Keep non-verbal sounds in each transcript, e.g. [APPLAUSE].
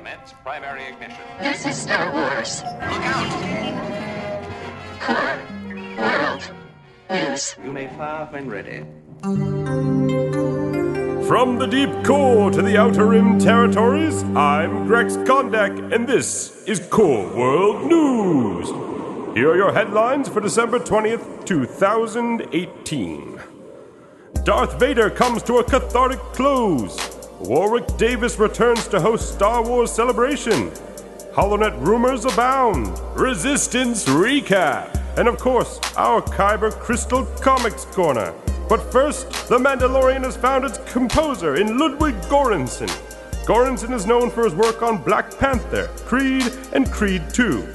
Commence primary ignition. This is Star Wars. Look out! Core World News. You may fire when ready. From the deep core to the outer rim territories, I'm Grex Kondak, and this is Core World News. Here are your headlines for December 20th, 2018. Darth Vader comes to a cathartic close. Warwick Davis returns to host Star Wars Celebration. HoloNet rumors abound. Resistance recap. And of course, our Kyber Crystal Comics Corner. But first, The Mandalorian has found its composer in Ludwig Göransson. Göransson is known for his work on Black Panther, Creed, and Creed 2.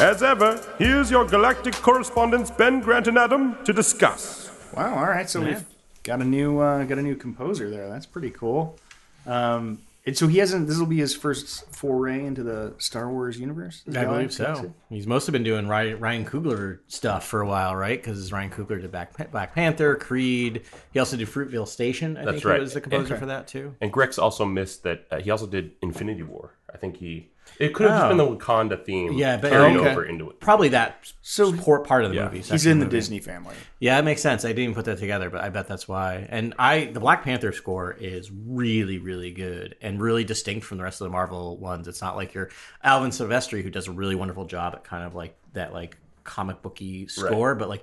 As ever, here's your galactic correspondents Ben Grant and Adam to discuss. Wow. All right. So we've got a new uh, got a new composer there. That's pretty cool. Um, and so he hasn't. This will be his first foray into the Star Wars universe. I believe galaxy? so. He's mostly been doing Ryan, Ryan Coogler stuff for a while, right? Because Ryan Coogler did Black, Black Panther, Creed. He also did Fruitvale Station. I That's think right. he was the composer Okay. for that too. And Grex also missed that uh, he also did Infinity War. I think he. It could have just Oh. been the Wakanda theme. Yeah, but- carried Okay. over into it. Probably that So- support part of the Yeah. movie. He's section in the movie. Disney family. Yeah, it makes sense. I didn't put that together, but I bet that's why. And I, the Black Panther score is really, really good and really distinct from the rest of the Marvel ones. It's not like your Alvin Silvestri who does a really wonderful job at kind of like that, like comic booky score, but like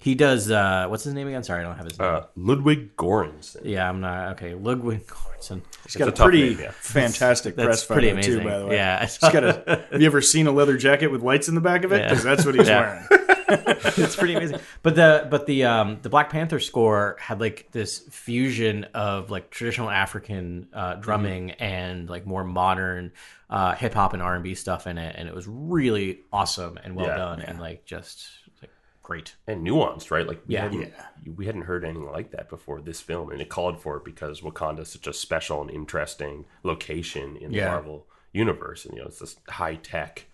he does. uh What's his name again? Sorry, I don't have his name. Uh, Ludwig Göransson. yeah, I'm not okay. Ludwig Göransson. He's got a a, pretty name, yeah. [LAUGHS] fantastic That's press pretty photo amazing. too. By the way, Yeah. He's got a. [LAUGHS] Have you ever seen a leather jacket with lights in the back of it? Yeah. Because that's what he's [LAUGHS] Yeah. wearing. it's pretty amazing. But the but the um the Black Panther score had like this fusion of like traditional African uh, drumming and like more modern uh, hip hop and R and B stuff in it, and it was really awesome and well Yeah. done and like just like great. and nuanced, right? Like we Yeah. hadn't we hadn't heard anything like that before this film, and it called for it because Wakanda is such a special and interesting location in the Yeah. Marvel universe, and you know it's this high tech,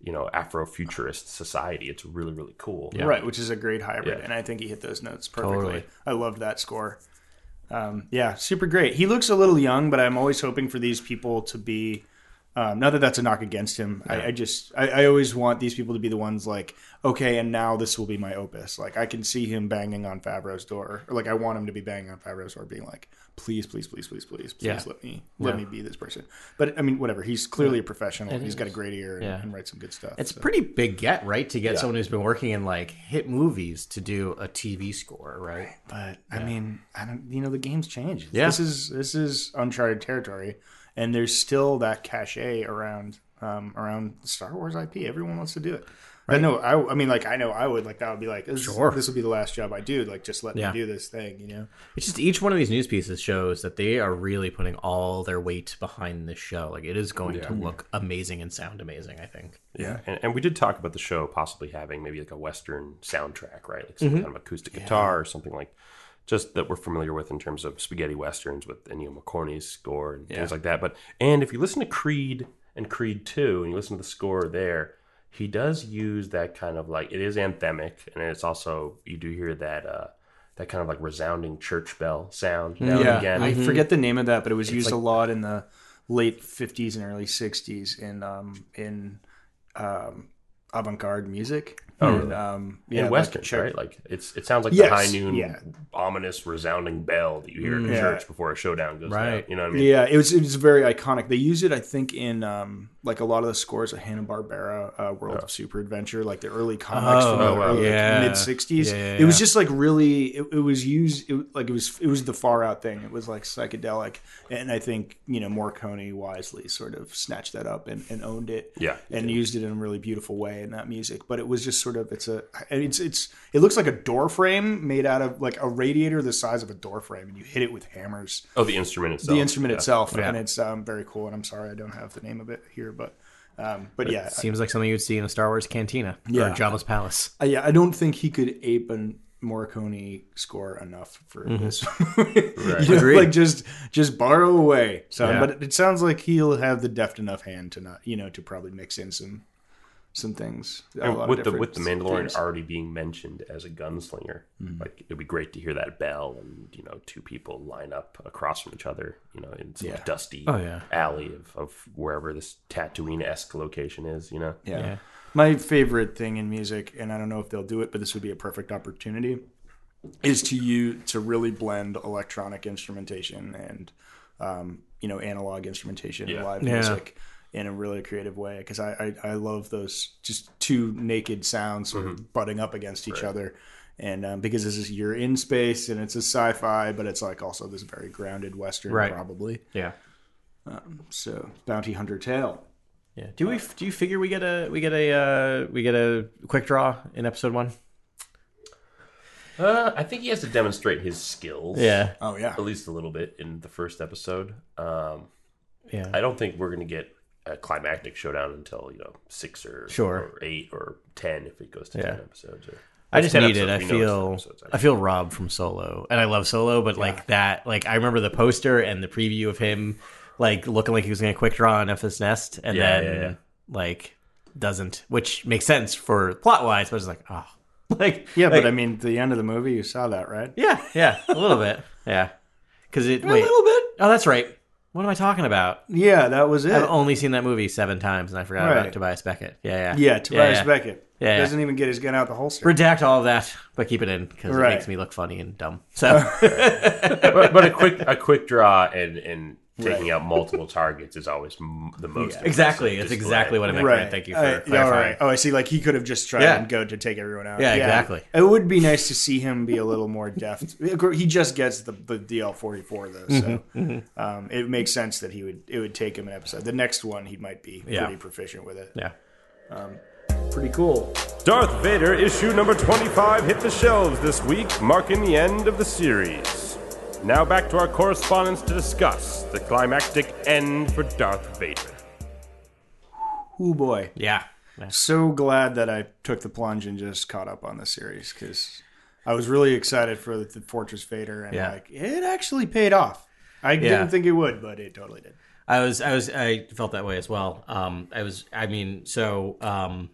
you know, Afrofuturist society. It's really really cool. Right, which is a great hybrid, Yeah. and I think he hit those notes perfectly. Totally. I loved that score. Um, yeah, super great. He looks a little young, but I'm always hoping for these people to be. Um, not that that's a knock against him. I, I just I, I always want these people to be the ones like, okay, and now this will be my opus. Like I can see him banging on Favreau's door, or like I want him to be banging on Favreau's door, being like, please, please, please, please, please, please, Yeah. let me let me be this person. But I mean, whatever. He's clearly a professional. He's got a great ear and, Yeah. and writes some good stuff. It's so. a pretty big get, right? To get someone who's been working in like hit movies to do a TV score, right? But I mean, I don't. You know, the game's changed. Yeah. This is this is uncharted territory, and there's still that cachet around um, around Star Wars IP. Everyone wants to do it. I know. I, I mean, like I know I would like that would be like this. Sure. This will be the last job I do. Like just let Yeah. me do this thing. You know. It's just each one of these news pieces shows that they are really putting all their weight behind this show. Like it is going to look amazing and sound amazing. I think. Yeah, and, and we did talk about the show possibly having maybe like a Western soundtrack, right? Like some Mm-hmm. kind of acoustic guitar or something like just that we're familiar with in terms of spaghetti westerns with Ennio Morricone's score and things like that. But and if you listen to Creed and Creed Two and you listen to the score there, he does use that kind of like it is anthemic and it's also you do hear that uh that kind of like resounding church bell sound now and Yeah. again. I forget the name of that, but it was used a lot in the late '50s and early '60s in um, in um, avant-garde music. Oh, and, um, yeah, in like westerns, right? Like it's it sounds like Yes, the high noon, yeah. ominous, resounding bell that you hear in Yeah. church before a showdown goes Right. down. You know what I mean? Yeah, it was it was very iconic. They use it, I think, in um, like a lot of the scores of Hanna Barbera, uh, World of Super Adventure, like the early comics from the Oh, early Yeah. mid '60s. Yeah, yeah, It was just like really, it, it was used it, like it was it was the far out thing. It was like psychedelic, and I think you know Morricone wisely sort of snatched that up and, and owned it. Yeah, and used it in a really beautiful way in that music. But it was just sort of it's a it's it's it looks like a door frame made out of like a radiator the size of a door frame, and you hit it with hammers Oh, the instrument itself. the instrument Yeah. itself, Yeah. and it's um, very cool. And I'm sorry I don't have the name of it here, but um, but yeah, Seems like something you'd see in a Star Wars cantina Yeah. or Jabba's palace. I, yeah, I don't think he could ape a Morricone score enough for Mm-hmm. this. [LAUGHS] you know, like just just borrow away. So, Yeah. but it, it sounds like he'll have the deft enough hand to not, you know, to probably mix in some some things. a And lot of with the with the Mandalorian things. already being mentioned as a gunslinger, Mm-hmm. like it'd be great to hear that bell and you know two people line up across from each other, you know, in some Yeah. dusty Oh, yeah. alley of, of wherever this Tatooine esque location is, you know. Yeah. Yeah. My favorite thing in music, and I don't know if they'll do it, but this would be a perfect opportunity, is to you to really blend electronic instrumentation and um, you know analog instrumentation and live Yeah. music in a really creative way because I, I I love those just two naked sounds sort Mm-hmm. of butting up against each other. And um, because this is you're in space and it's a sci-fi, but it's like also this very grounded western, Right. probably. Yeah. So bounty hunter tale. Yeah. Do we? Do you figure we get a we get a uh, we get a quick draw in episode one? Uh, I think he has to demonstrate his skills. Yeah. Oh yeah, At least a little bit in the first episode. Um, Yeah. I don't think we're going to get a climactic showdown until you know six or Sure. or eight or ten if it goes to Yeah. ten episodes. Or, I just need it. I episodes, we know it's 10 feel episodes, I feel Rob from Solo, and I love Solo, but like that, like I remember the poster and the preview of him, like looking like he was going to quick draw on Enfys Nest, and Yeah, then yeah, yeah. like doesn't, which makes sense for plot wise, but it's like oh, [LAUGHS] like yeah. like- but I mean, the end of the movie, you saw that, right? yeah, yeah, a little bit, yeah, because it A wait, little bit. oh that's right. What am I talking about? Yeah, that was it. I've only seen that movie seven times, and I forgot Right. about Tobias Beckett. Yeah, yeah, Yeah, Tobias yeah. Beckett. Yeah, yeah. Doesn't even get his gun out the holster. Redact all of that, but keep it in because Right. it makes me look funny and dumb. So [LAUGHS] but, but a quick a quick draw and and taking out multiple targets is always m- the most exactly, It's display. exactly what I meant. right. Thank you for Uh, clarifying. right. Oh, I see. Like he could have just tried Yeah. and go to take everyone out. Yeah, exactly. It would be nice to see him be a little more deft. He just gets the, the DL forty four though, so Mm-hmm, Um, it makes sense that he would. It would take him an episode. The next one, he might be Yeah. pretty proficient with it. Yeah. Pretty cool. Darth Vader issue number 25 hit the shelves this week, marking the end of the series. Now back to our correspondence to discuss the climactic end for Darth Vader. Oh boy. Yeah. So glad that I took the plunge and just caught up on the series because I was really excited for the, the Fortress Vader and Yeah. like it actually paid off. I Yeah. didn't think it would, but it totally did. I was, I was, I felt that way as well. Um, I was, I mean, so um,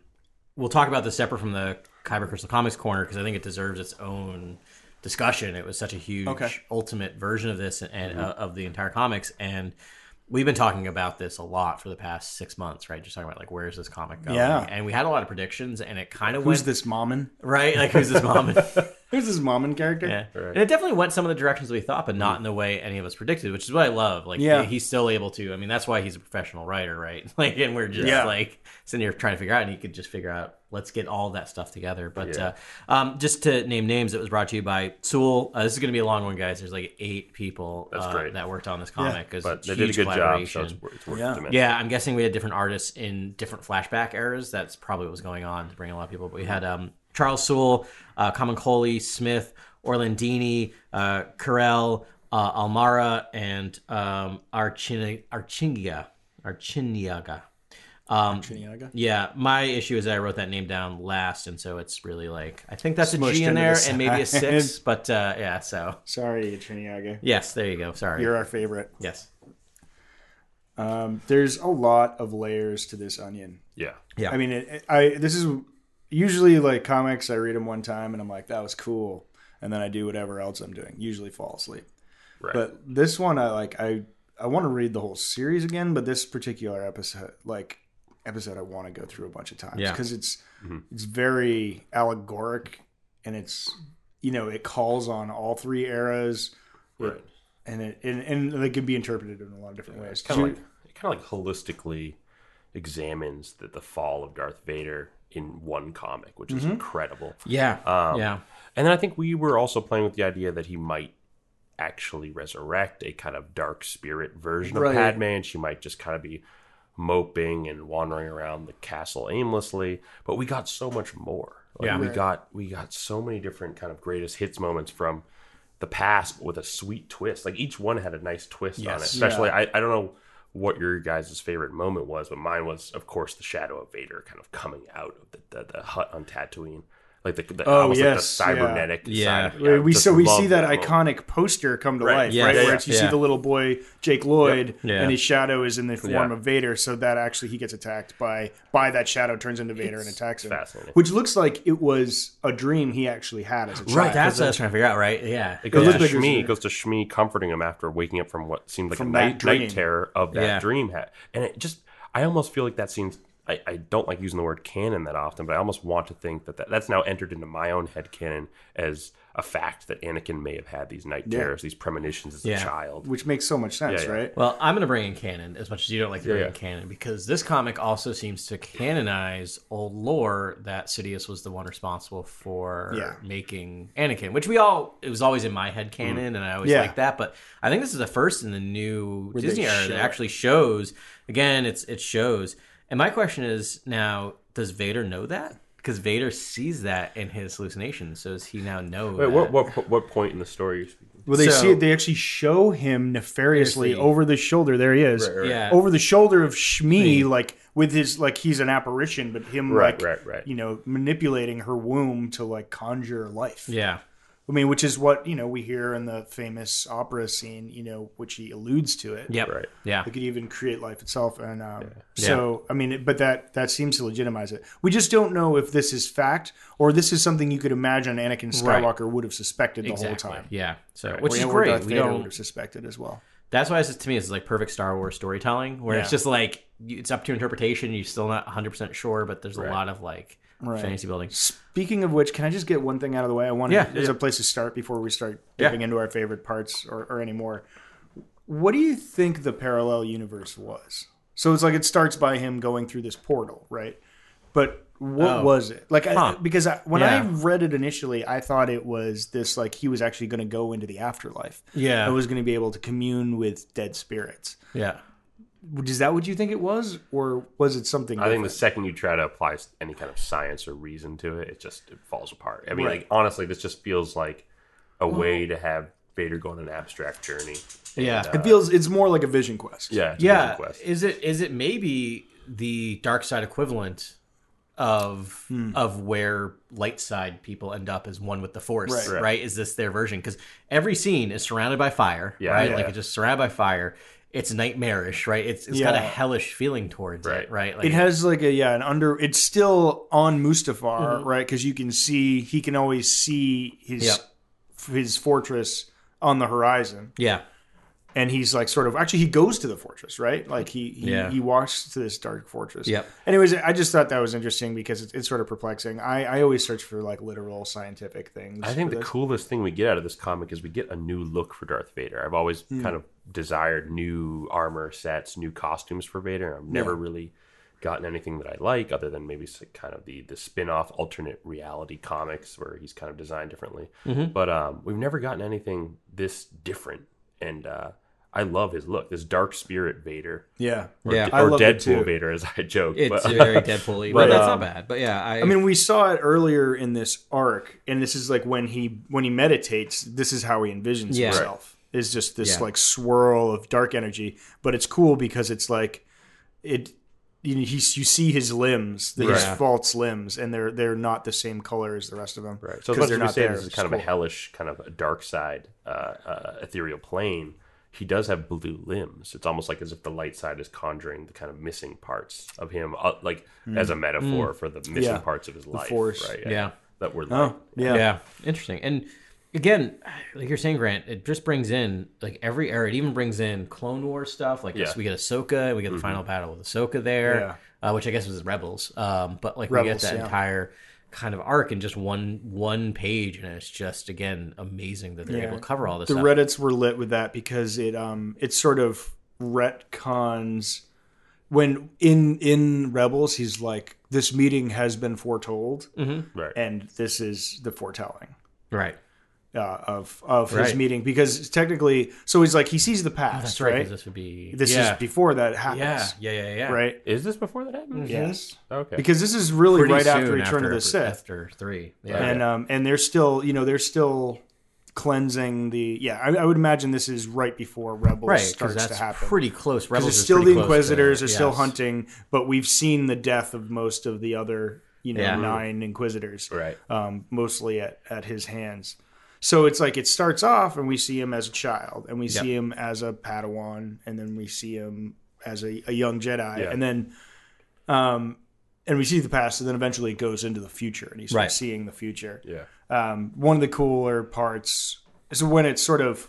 we'll talk about this separate from the Kyber Crystal Comics corner because I think it deserves its own discussion. It was such a huge, Okay. ultimate version of this and uh, of the entire comics, and we've been talking about this a lot for the past six months, right? Just talking about like where's this comic going? Yeah. and we had a lot of predictions, and it kind of Who's went this Momin? right, like who's this mom? [LAUGHS] Who's this Momin character? Yeah, and it definitely went some of the directions we thought, but not in the way any of us predicted, which is what I love. Like, Yeah. he's still able to. I mean, that's why he's a professional writer, right? [LAUGHS] Like, and we're just Yeah. like sitting here trying to figure out, and he could just figure out. Let's get all that stuff together. But uh, um, just to name names, it was brought to you by Soule. Uh, this is going to be a long one, guys. There's like eight people That's uh, great. that worked on this comic. 'cause But it's they did a huge good job, so collaboration. it's, it's worth Yeah. to. Yeah, I'm guessing we had different artists in different flashback eras. That's probably what was going on to bring a lot of people. But we had um, Charles Soule, uh, Camuncoli, Smith, Orlandini, uh, Carell, uh, Almara, and um, Archin- Archingia. Archiniaga. Um, yeah, my issue is that I wrote that name down last, and so it's really like I think that's a Smushed G in there the and maybe a six, [LAUGHS] but uh, yeah. So Sorry, Triniaga. yes, there you go. Sorry. You're our favorite. yes. Um, there's a lot of layers to this onion. Yeah. Yeah. I mean, it, it- I this is usually like comics. I read them one time and I'm like, that was cool, and then I do whatever else I'm doing. Usually fall asleep. Right. But this one, I like. I I want to read the whole series again, but this particular episode, like episode, I want to go through a bunch of times Yeah. because it's it's very allegoric and it's you know it calls on all three eras. right. And it and, and it can be interpreted in a lot of different ways. Kind of like it kind of like holistically examines the, the fall of Darth Vader in one comic, which is Mm-hmm. incredible. Yeah. Um, yeah. And then I think we were also playing with the idea that he might actually resurrect a kind of dark spirit version of Right. Padme, and she might just kind of be moping and wandering around the castle aimlessly. But we got so much more. Like, Yeah. we Right. got we got so many different kind of greatest hits moments from the past, with a sweet twist. Like each one had a nice twist on it. Yes. Especially, I, I don't know what your guys' favorite moment was, but mine was, of course, the shadow of Vader kind of coming out of the, the, the hut on Tatooine. Like the, the Oh, almost yes, like yeah. the cybernetic Yeah. side. of it. We so we see that moment. iconic poster come to Right. life, Yeah, right? yeah, Where it's, you see the little boy Jake Lloyd, Yeah. and his shadow is in the form Yeah. of Vader, so that actually he gets attacked by by that shadow, turns into Vader and attacks him. fascinating. Which looks like it was a dream he actually had as a child. Right, that's what I was trying to figure out. Right, yeah, It goes looked to like Shmi. It goes to Shmi comforting him after waking up from what seemed like From a that night, night terror of that Yeah. dream. Ha- And it just, I almost feel like that seems. I, I don't like using the word canon that often, but I almost want to think that, that that's now entered into my own head canon as a fact that Anakin may have had these night Yeah. terrors, these premonitions as Yeah. a child. which makes so much sense, Yeah, yeah. right? Well, I'm going to bring in canon as much as you don't like to bring Yeah, in yeah. canon because this comic also seems to canonize old lore that Sidious was the one responsible for Yeah. making Anakin, which we all it was always in my head mm-hmm. canon, and I always Yeah. liked that. But I think this is the first in the new Where Disney era that actually shows. Again, it's it shows. And my question is now: Does Vader know that? Because Vader sees that in his hallucinations, so does he now know? Wait, that? what, what what point in the story? are you speaking? Well, they So- see it. They actually show him nefariously Nefariously. over the shoulder. There he is, Yeah. over the shoulder of Shmi, like with his like he's an apparition, but him Right, like right, right. you know manipulating her womb to like conjure life. Yeah, I mean, which is what you know we hear in the famous opera scene, you know, which he alludes to it. yep, Right. yeah, It could even create life itself, and um, so I mean, but that that seems to legitimize it. We just don't know if this is fact or this is something you could imagine Anakin Right. Skywalker would have suspected the exactly. whole time. Yeah, so Right. which Or, is you know, great. Darth We Vader don't would have suspected as well. That's why this to me this is like perfect Star Wars storytelling, where it's just like it's up to interpretation. You're still not 100 percent sure, but there's a lot of like Right. fantasy building. Speaking of which, can I just get one thing out of the way? I want Yeah, to, as a place to start before we start Yeah. into our favorite parts or, or any more. What do you think the parallel universe was? So it's like it starts by him going through this portal, right? But what Oh. was it? Like, I, because I, when Yeah. I read it initially, I thought it was this like he was actually going to go into the afterlife. Yeah. I was going to be able to commune with dead spirits. Yeah, Is that what you think it was, or was it something? I think the second you try to apply any kind of science or reason to it, it just it falls apart. I mean, Right. like honestly, this just feels like a way to have Vader go on an abstract journey. And, Yeah. uh, it feels it's more like a vision quest. yeah, it's a yeah. vision quest. Is it is it maybe the dark side equivalent of Hmm. of where light side people end up as one with the force? Right. Right. Right. Is this their version? Because every scene is surrounded by fire. Yeah, right. yeah. Like it's just surrounded by fire. It's nightmarish, right? It's it's got a hellish feeling towards it, Right. right? Like, It has like a yeah an under. It's still on Mustafar, Mm-hmm. right? Because you can see he can always see his Yep. his fortress on the horizon, yeah, and he's like sort of actually he goes to the fortress, right? Like he he, Yeah. he walks to this dark fortress. Yep. Anyways, I just thought that was interesting because it's, it's sort of perplexing. I I always search for like literal scientific things. I think the this. coolest thing we get out of this comic is we get a new look for Darth Vader. I've always Hmm. kind of desired new armor sets, new costumes for Vader. I've never really gotten anything that I like other than maybe kind of the the spin-off alternate reality comics where he's kind of designed differently. Mm-hmm. But um, we've never gotten anything this different and uh, I love his look. This dark spirit Vader. yeah Or, Yeah. I or love too. Deadpool Vader as I joke. it's but, very [LAUGHS] Deadpool-y, but, but that's um, not bad. But yeah, I, I mean, we saw it earlier in this arc, and this is like when he when he meditates. This is how he envisions Yeah. himself. Is just this Yeah. like swirl of dark energy, but it's cool because it's like it. You know, he's, you see his limbs, his Yeah. false limbs, and they're they're not the same color as the rest of them. Right. So 'Cause as much they're as not say there, this is which kind of a hellish, kind of a dark side, uh, uh, ethereal plane, he does have blue limbs. It's almost like as if the light side is conjuring the kind of missing parts of him, uh, like as a metaphor for the missing. Yeah. parts of his life. Force. Right. Yeah. That were Oh, yeah. yeah. interesting. And again, like you're saying, Grant, it just brings in like every era. It even brings in Clone War stuff. Like Yeah. Mm-hmm. we get Ahsoka, we get the final battle with Ahsoka there, uh, which I guess was Rebels. Um, but like we get that yeah. entire kind of arc in just one one page, and it's just again amazing that they're Yeah. able to cover all this. The stuff. Reddits were lit with that because it um it sort of retcons when in in Rebels he's like this meeting has been foretold Right. and this is the foretelling right? Uh, of of his meeting because technically so he's like he sees the past That's right. right, 'cause This would be this yeah. is before that happens yeah, yeah, yeah, yeah. right Is this before that happened? yes Okay. because this is really Pretty right after soon Return of the Sith after three. Yeah. and um and they're still you know they're still cleansing the yeah I, I would imagine this is right before Rebels Right, starts because to happen pretty close. because Rebels it's is still the Inquisitors to- are still hunting, but we've seen the death of most of the other, you know Yeah. nine Inquisitors, Right. Um, mostly at at his hands. So it's like it starts off, and we see him as a child, and we Yep. see him as a Padawan, and then we see him as a, a young Jedi, Yeah. and then, um, and we see the past, and then eventually it goes into the future, and he's Right. seeing the future Yeah. um, one of the cooler parts is when it's sort of,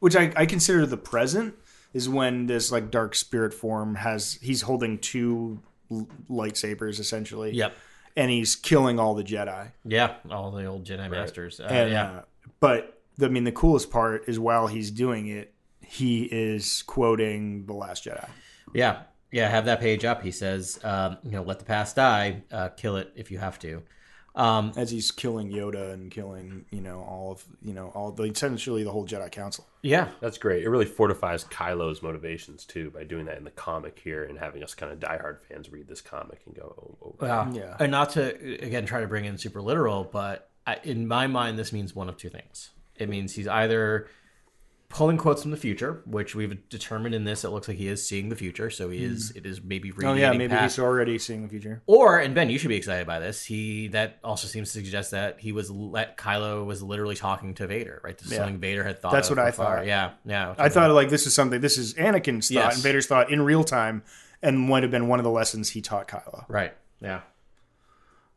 which I, I consider the present, is when this like dark spirit form has he's holding two l- lightsabers essentially. Yep. And he's killing all the Jedi. Yeah, all the old Jedi masters. Uh, And, yeah, uh, but the, I mean, the coolest part is while he's doing it, he is quoting the Last Jedi. yeah, yeah. Have that page up. He says, um, you know, let the past die. Uh, kill it if you have to. Um, As he's killing Yoda and killing, you know, all of, you know, all the essentially the whole Jedi Council. yeah, That's great. It really fortifies Kylo's motivations too by doing that in the comic here and having us kind of diehard fans read this comic and go, oh, oh. Wow. Yeah. And not to again try to bring in super literal, but I, in my mind, this means one of two things. It means he's either pulling quotes from the future, which we've determined in this. It looks like he is seeing the future, so he is. Hmm. It is maybe Oh yeah, maybe past. he's already seeing the future. Or and Ben, you should be excited by this. He that also seems to suggest that he was let Kylo was literally talking to Vader, right? This is Yeah. something Vader had thought. That's what I thought. Yeah, yeah. I thought like this is something. This is Anakin's thought Yes. and Vader's thought in real time, and might have been one of the lessons he taught Kylo. Right. Yeah.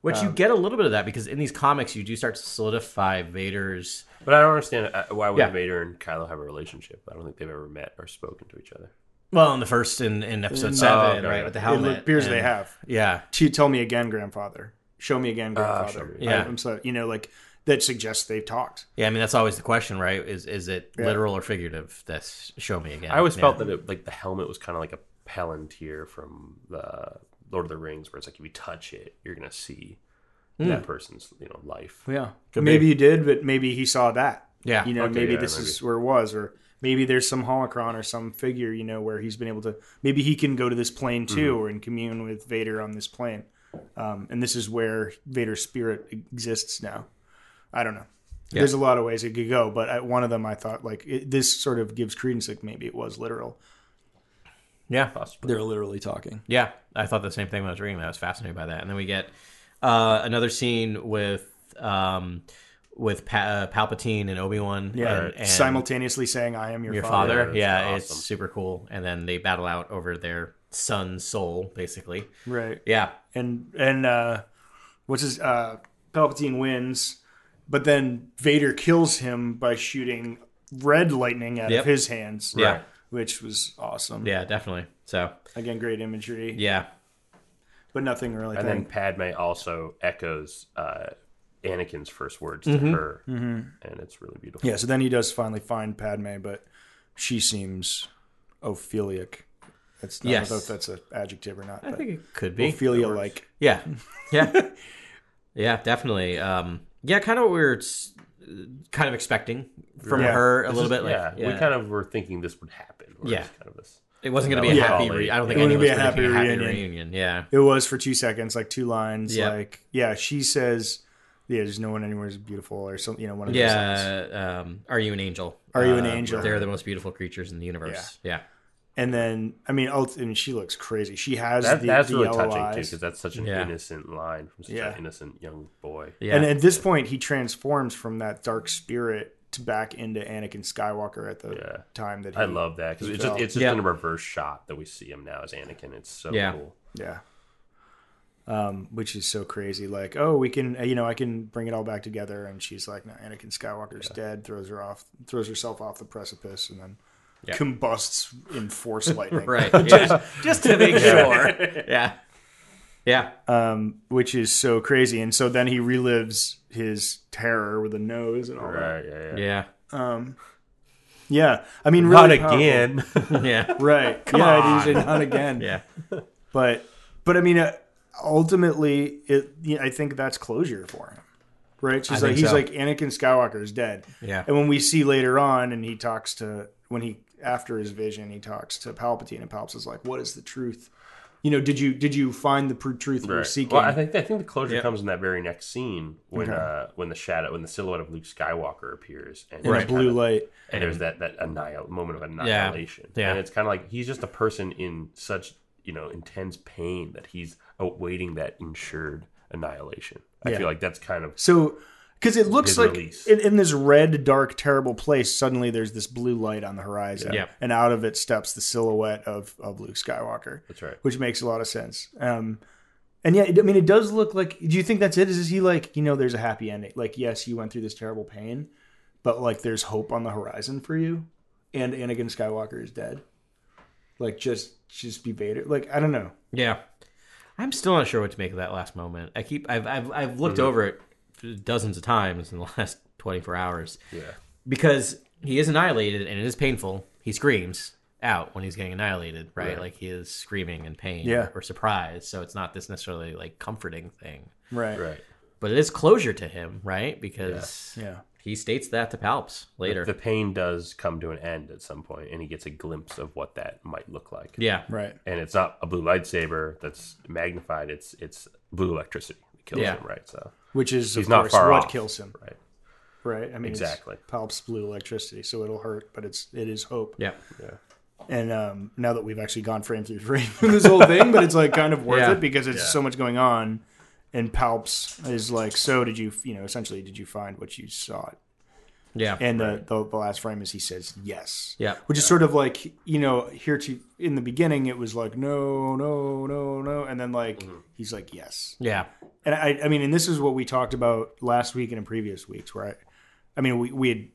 Which Um, you get a little bit of that because in these comics you do start to solidify Vader's. But I don't understand uh, why would Yeah. Vader and Kylo have a relationship? I don't think they've ever met or spoken to each other. Well, in the first in, in episode seven, okay. right, with the It helmet. appears and- they have. Yeah. To tell me again, grandfather. Show me again, grandfather. show me. Yeah. I'm so you know like that suggests they've talked. Yeah, I mean that's always the question, right? Is is it Yeah. literal or figurative? That's show me again. I always Yeah. felt that it, like the helmet was kind of like a Palantir from the Lord of the Rings, where it's like if you touch it, you're gonna see Hmm. that person's you know life. Yeah, maybe you did, but maybe he saw that. Yeah. you know, Okay, maybe yeah, this maybe. is where it was, or maybe there's some holocron or some figure, you know, where he's been able to. Maybe he can go to this plane too, Mm-hmm. or in commune with Vader on this plane, um, and this is where Vader's spirit exists now. I don't know. There's a lot of ways it could go, but I, one of them I thought like it, this sort of gives credence like maybe it was literal. Yeah. Possibly. They're literally talking. Yeah, I thought the same thing when I was reading that. I was fascinated by that. And then we get uh, another scene with um, with pa- uh, Palpatine and Obi Wan. Yeah, and, and simultaneously saying, "I am your, your father." father. Yeah, awesome. it's super cool. And then they battle out over their son's soul, basically. Right. Yeah, and and uh what's his uh Palpatine wins, but then Vader kills him by shooting red lightning out Yep. of his hands. Yeah. Which was awesome. yeah, definitely. So Again, great imagery. yeah, But nothing really. And then thing. Padme also echoes uh, Anakin's first words to her, and it's really beautiful. Yeah, so then he does finally find Padme, but she seems ophiliac. That's not, Yes. I don't know if that's an adjective or not. I but think it could be. Ophelia like. Yeah, yeah, [LAUGHS] yeah, definitely. Um, yeah, kind of what we were s- kind of expecting from Yeah. her a This little is- bit. Like, yeah, we kind of were thinking this would happen. or Yeah. kind of this. It wasn't going to be a Yeah. happy. Re- I don't think It wouldn't be a happy predicting a happy reunion. reunion. Yeah, It was for two seconds, like two lines. Yeah. Like, yeah, she says, "Yeah, there's no one anywhere as beautiful," or something. You know, one of those yeah. Um, are you an angel? Are you an Uh, angel? They're the most beautiful creatures in the universe. Yeah, And then, I mean, ult- and she looks crazy. She has That, the, that's the really yellow touching too, eyes. because that's such an Yeah. innocent line from such Yeah. an innocent young boy. yeah. And at this point, he transforms from that dark spirit to back into Anakin Skywalker at the Yeah. time that he, I love that because it's just, it's just Yeah. in a reverse shot that we see him now as Anakin. It's so Yeah. cool. yeah. Um, which is so crazy. Like, oh, we can, you know, I can bring it all back together. And she's like, no, Anakin Skywalker's dead. Throws her off, throws herself off the precipice, and then Yeah. combusts in force [LAUGHS] lightning. right. [LAUGHS] Yeah. just to make sure. [LAUGHS] Yeah, yeah. um, which is so crazy. And so then he relives his terror with a nose and all that. Right? Yeah. yeah. Yeah, Yeah, I mean, Not really powerful. again. yeah, right? yeah, it is not again. yeah. but but I mean, uh, ultimately, it. Yeah, I think that's closure for him, right? She's I like he's so. like Anakin Skywalker is dead. Yeah. and when we see later on, and he talks to when he after his vision, he talks to Palpatine, and Palpatine's like, "What is the truth?" You know, did you did you find the truth you were Right. seeking? Well, I think I think the closure Yeah. comes in that very next scene when Okay. uh, when the shadow when the silhouette of Luke Skywalker appears and in it's a blue kinda- light. and there's that that annihil- moment of annihilation. Yeah. And it's kind of like he's just a person in such you know intense pain that he's awaiting that insured annihilation. I Yeah. feel like that's kind of So, because it looks like in, in this red, dark, terrible place, suddenly there's this blue light on the horizon, Yeah. and out of it steps the silhouette of, of Luke Skywalker. That's right. Which makes a lot of sense. Um, and yeah, I mean, it does look like. Do you think that's it? Is he like, you know, there's a happy ending? Like, yes, you went through this terrible pain, but like, there's hope on the horizon for you, and Anakin Skywalker is dead. Like, just just be Vader. Like, I don't know. Yeah, I'm still not sure what to make of that last moment. I keep I've I've, I've looked over it dozens of times in the [LAUGHS] last 24 hours yeah. because he is annihilated and it is painful. He screams out when he's getting annihilated, right? Right. Like he is screaming in pain Yeah. or surprise. So it's not this necessarily like comforting thing, Right. Right. but it is closure to him, right? Because Yeah. he states that to Palps later. The pain does come to an end at some point, and he gets a glimpse of what that might look like. yeah, Right. And it's not a blue lightsaber that's magnified. It's it's blue electricity that kills Yeah. him, right? So Which is He's of not course far what off. kills him. right. Right. I mean, Exactly. It's Palp's blue electricity, so it'll hurt, but it's it is hope. yeah, Yeah. And um, now that we've actually gone frame through [LAUGHS] frame through this whole thing, but it's like kind of worth Yeah. it because it's so much going on. And Palps is like, so did you? You know, essentially, did you find what you sought? Yeah, And the, the the last frame is he says yes. Yeah. Which is sort of like you know here to in the beginning it was like no no no no and then like he's like yes yeah, and I, I mean, and this is what we talked about last week and in previous weeks, where I, I mean, we we had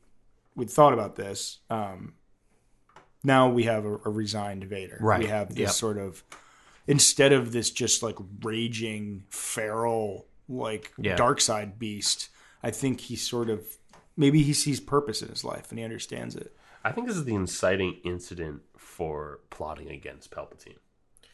we thought about this. Um, now we have a, a resigned Vader. Right. We have this Yep. sort of instead of this just like raging feral like Yeah. dark side beast. I think he sort of maybe he sees purpose in his life and he understands it. I think this is the inciting incident for plotting against Palpatine.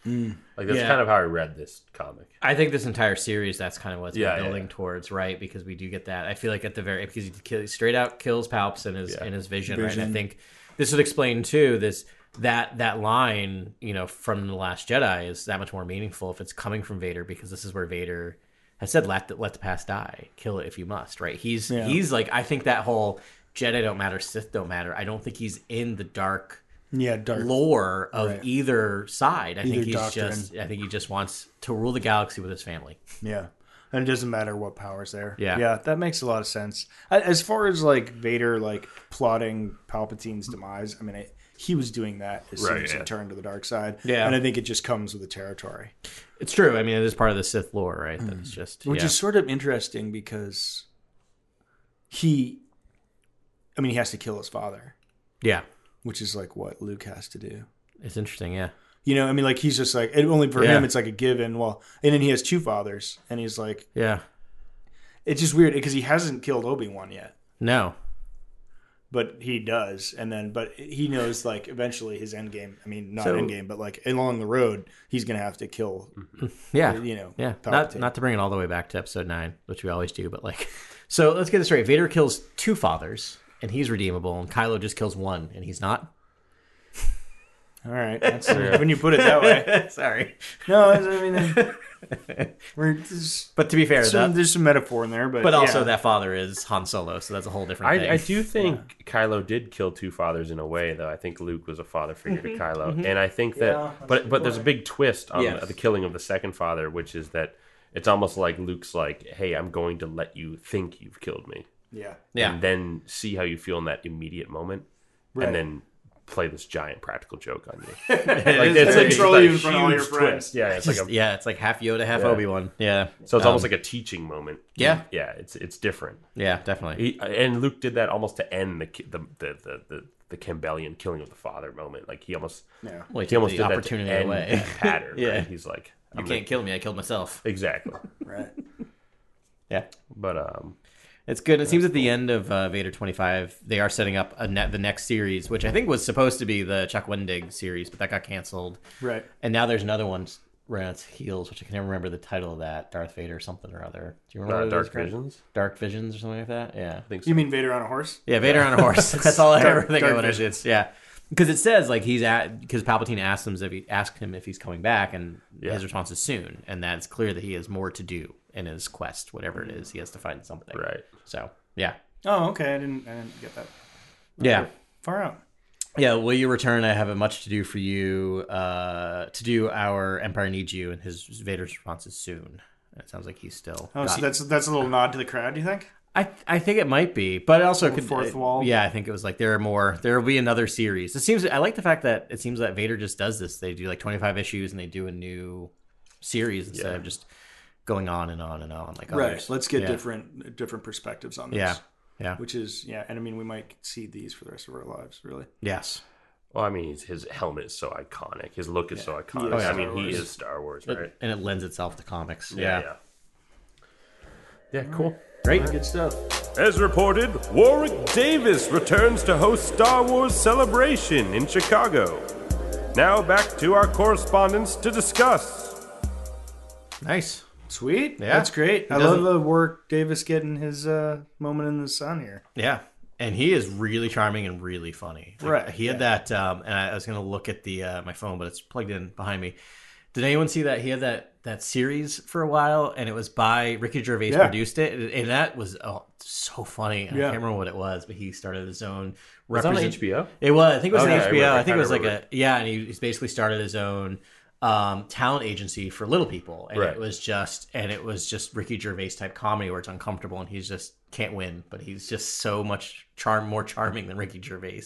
Mm. Like that's Yeah. kind of how I read this comic. I think this entire series, that's kind of what it's Yeah, been yeah, building yeah. towards, right? Because we do get that. I feel like at the very because he kill, straight out kills Palps in his Yeah. in his vision, right? And I think this would explain too this that that line, you know, from the Last Jedi is that much more meaningful if it's coming from Vader because this is where Vader has said, "Let the, let the past die, kill it if you must." Right? He's Yeah. he's like I think that whole Jedi don't matter, Sith don't matter. I don't think he's in the dark Yeah, dark. lore of Right. either side. I Either think he's doctrine. just I think he just wants to rule the galaxy with his family. Yeah. And it doesn't matter what power's there. Yeah. Yeah, that makes a lot of sense. As far as like Vader like plotting Palpatine's demise, I mean, it, he was doing that as soon Right, as he turned to the dark side. Yeah. And I think it just comes with the territory. It's true. I mean, it is part of the Sith lore, right? That it's mm. just Which yeah. is sort of interesting because he I mean, he has to kill his father, yeah. which is like what Luke has to do. It's interesting. Yeah, You know, I mean, like he's just like, and only for Yeah. him, it's like a given. Well, and then he has two fathers, and he's like, yeah. it's just weird because he hasn't killed Obi Wan yet. No, but he does and then but he knows like eventually his end game i mean not So- end game but like along the road he's gonna have to kill mm-hmm. yeah, you know yeah. Not Palpatine. not to bring it all the way back to Episode Nine, which we always do, but like, [LAUGHS] so let's get this straight. Vader kills two fathers, and he's redeemable, and Kylo just kills one, and he's not. all right [LAUGHS] that's when you put it that way [LAUGHS] Sorry, no i mean [LAUGHS] we're there's but to be fair, some, that, there's some metaphor in there but but also yeah. that father is Han Solo, so that's a whole different thing. I, I do think Kylo did kill two fathers in a way, though. I think Luke was a father figure to mm-hmm. Kylo, mm-hmm. and I think that. Yeah, that's a but good but there's a big twist on Yes. the, the killing of the second father, which is that it's almost like Luke's like, "Hey, I'm going to let you think you've killed me, yeah yeah, and then see how you feel in that immediate moment, Right. and then." Play this giant practical joke on you. [LAUGHS] Like it's like, Control it's you a in all huge your friends. twist. Yeah, it's like a yeah, it's like half Yoda, half Yeah. Obi Wan. Yeah, so it's Um, almost like a teaching moment. Yeah. yeah, it's it's different. yeah, definitely. He, and Luke did that almost to end the ki- the the the, the, the Campbellian killing of the father moment. Like he almost yeah Well, he he almost the did opportunity that to end away. that pattern. [LAUGHS] Yeah. right? he's like, You I'm can't gonna- kill me. I killed myself. exactly. [LAUGHS] right Yeah. But um, It's good. It seems at the end of uh, Vader 25, they are setting up a net, the next series, which I think was supposed to be the Chuck Wendig series, but that got canceled. right And now there's another one right on its heels, which I can never remember the title of that. Darth Vader something or other. Do you remember uh, Dark is, Greg? Visions. Dark Visions or something like that? Yeah. I think so. you mean vader on a horse Yeah, Vader on a horse. [LAUGHS] That's all I ever think Dark of when it Visions. Yeah. Because it says like he's at because Palpatine asked him if he asked him if he's coming back, and Yeah. his response is soon, and that's clear that he has more to do in his quest, whatever it is. He has to find something. Right. So yeah, oh okay i didn't i didn't get that yeah. far out Yeah, will you return? I have a much to do for you uh, to do our Empire Needs You, and his Vader's response is soon. It sounds like he's still. Oh, got- so that's that's a little nod to the crowd. Do you think? I I think it might be, but it also could fourth it- wall. Yeah, I think it was like there are more. There will be another series. It seems. I like the fact that it seems that Vader just does this. They do like twenty five issues and they do a new series instead of just going on and on and on like Right. others. Let's get Yeah. different different perspectives on this. Yeah. Yeah. Which is yeah, and I mean we might see these for the rest of our lives. Really. Yes. Well, I mean, his, his helmet is so iconic. His look is so iconic. is I mean, he is Star Wars, It- right? and it lends itself to comics. yeah. Yeah. Yeah, cool. Great. Good stuff. As reported, Warwick Davis returns to host Star Wars Celebration in Chicago. Now back to our correspondents to discuss. Nice. Sweet. Yeah. That's great. I doesn't- love the Warwick Davis getting his uh, moment in the sun here. Yeah. And he is really charming and really funny. Like, Right, He had that, um, and I was gonna look at the uh, my phone, but it's plugged in behind me. Did anyone see that he had that that series for a while, and it was by Ricky Gervais Yeah. produced it, and that was oh, so funny. I can't remember what it was, but he started his own. It's on HBO. It was. I think it was Okay, an I HBO. remember- I think it was like a yeah, and he, he's basically started his own um, talent agency for little people, and Right. it was just and it was just Ricky Gervais type comedy where it's uncomfortable and he's just can't win, but he's just so much charm, more charming than Ricky Gervais.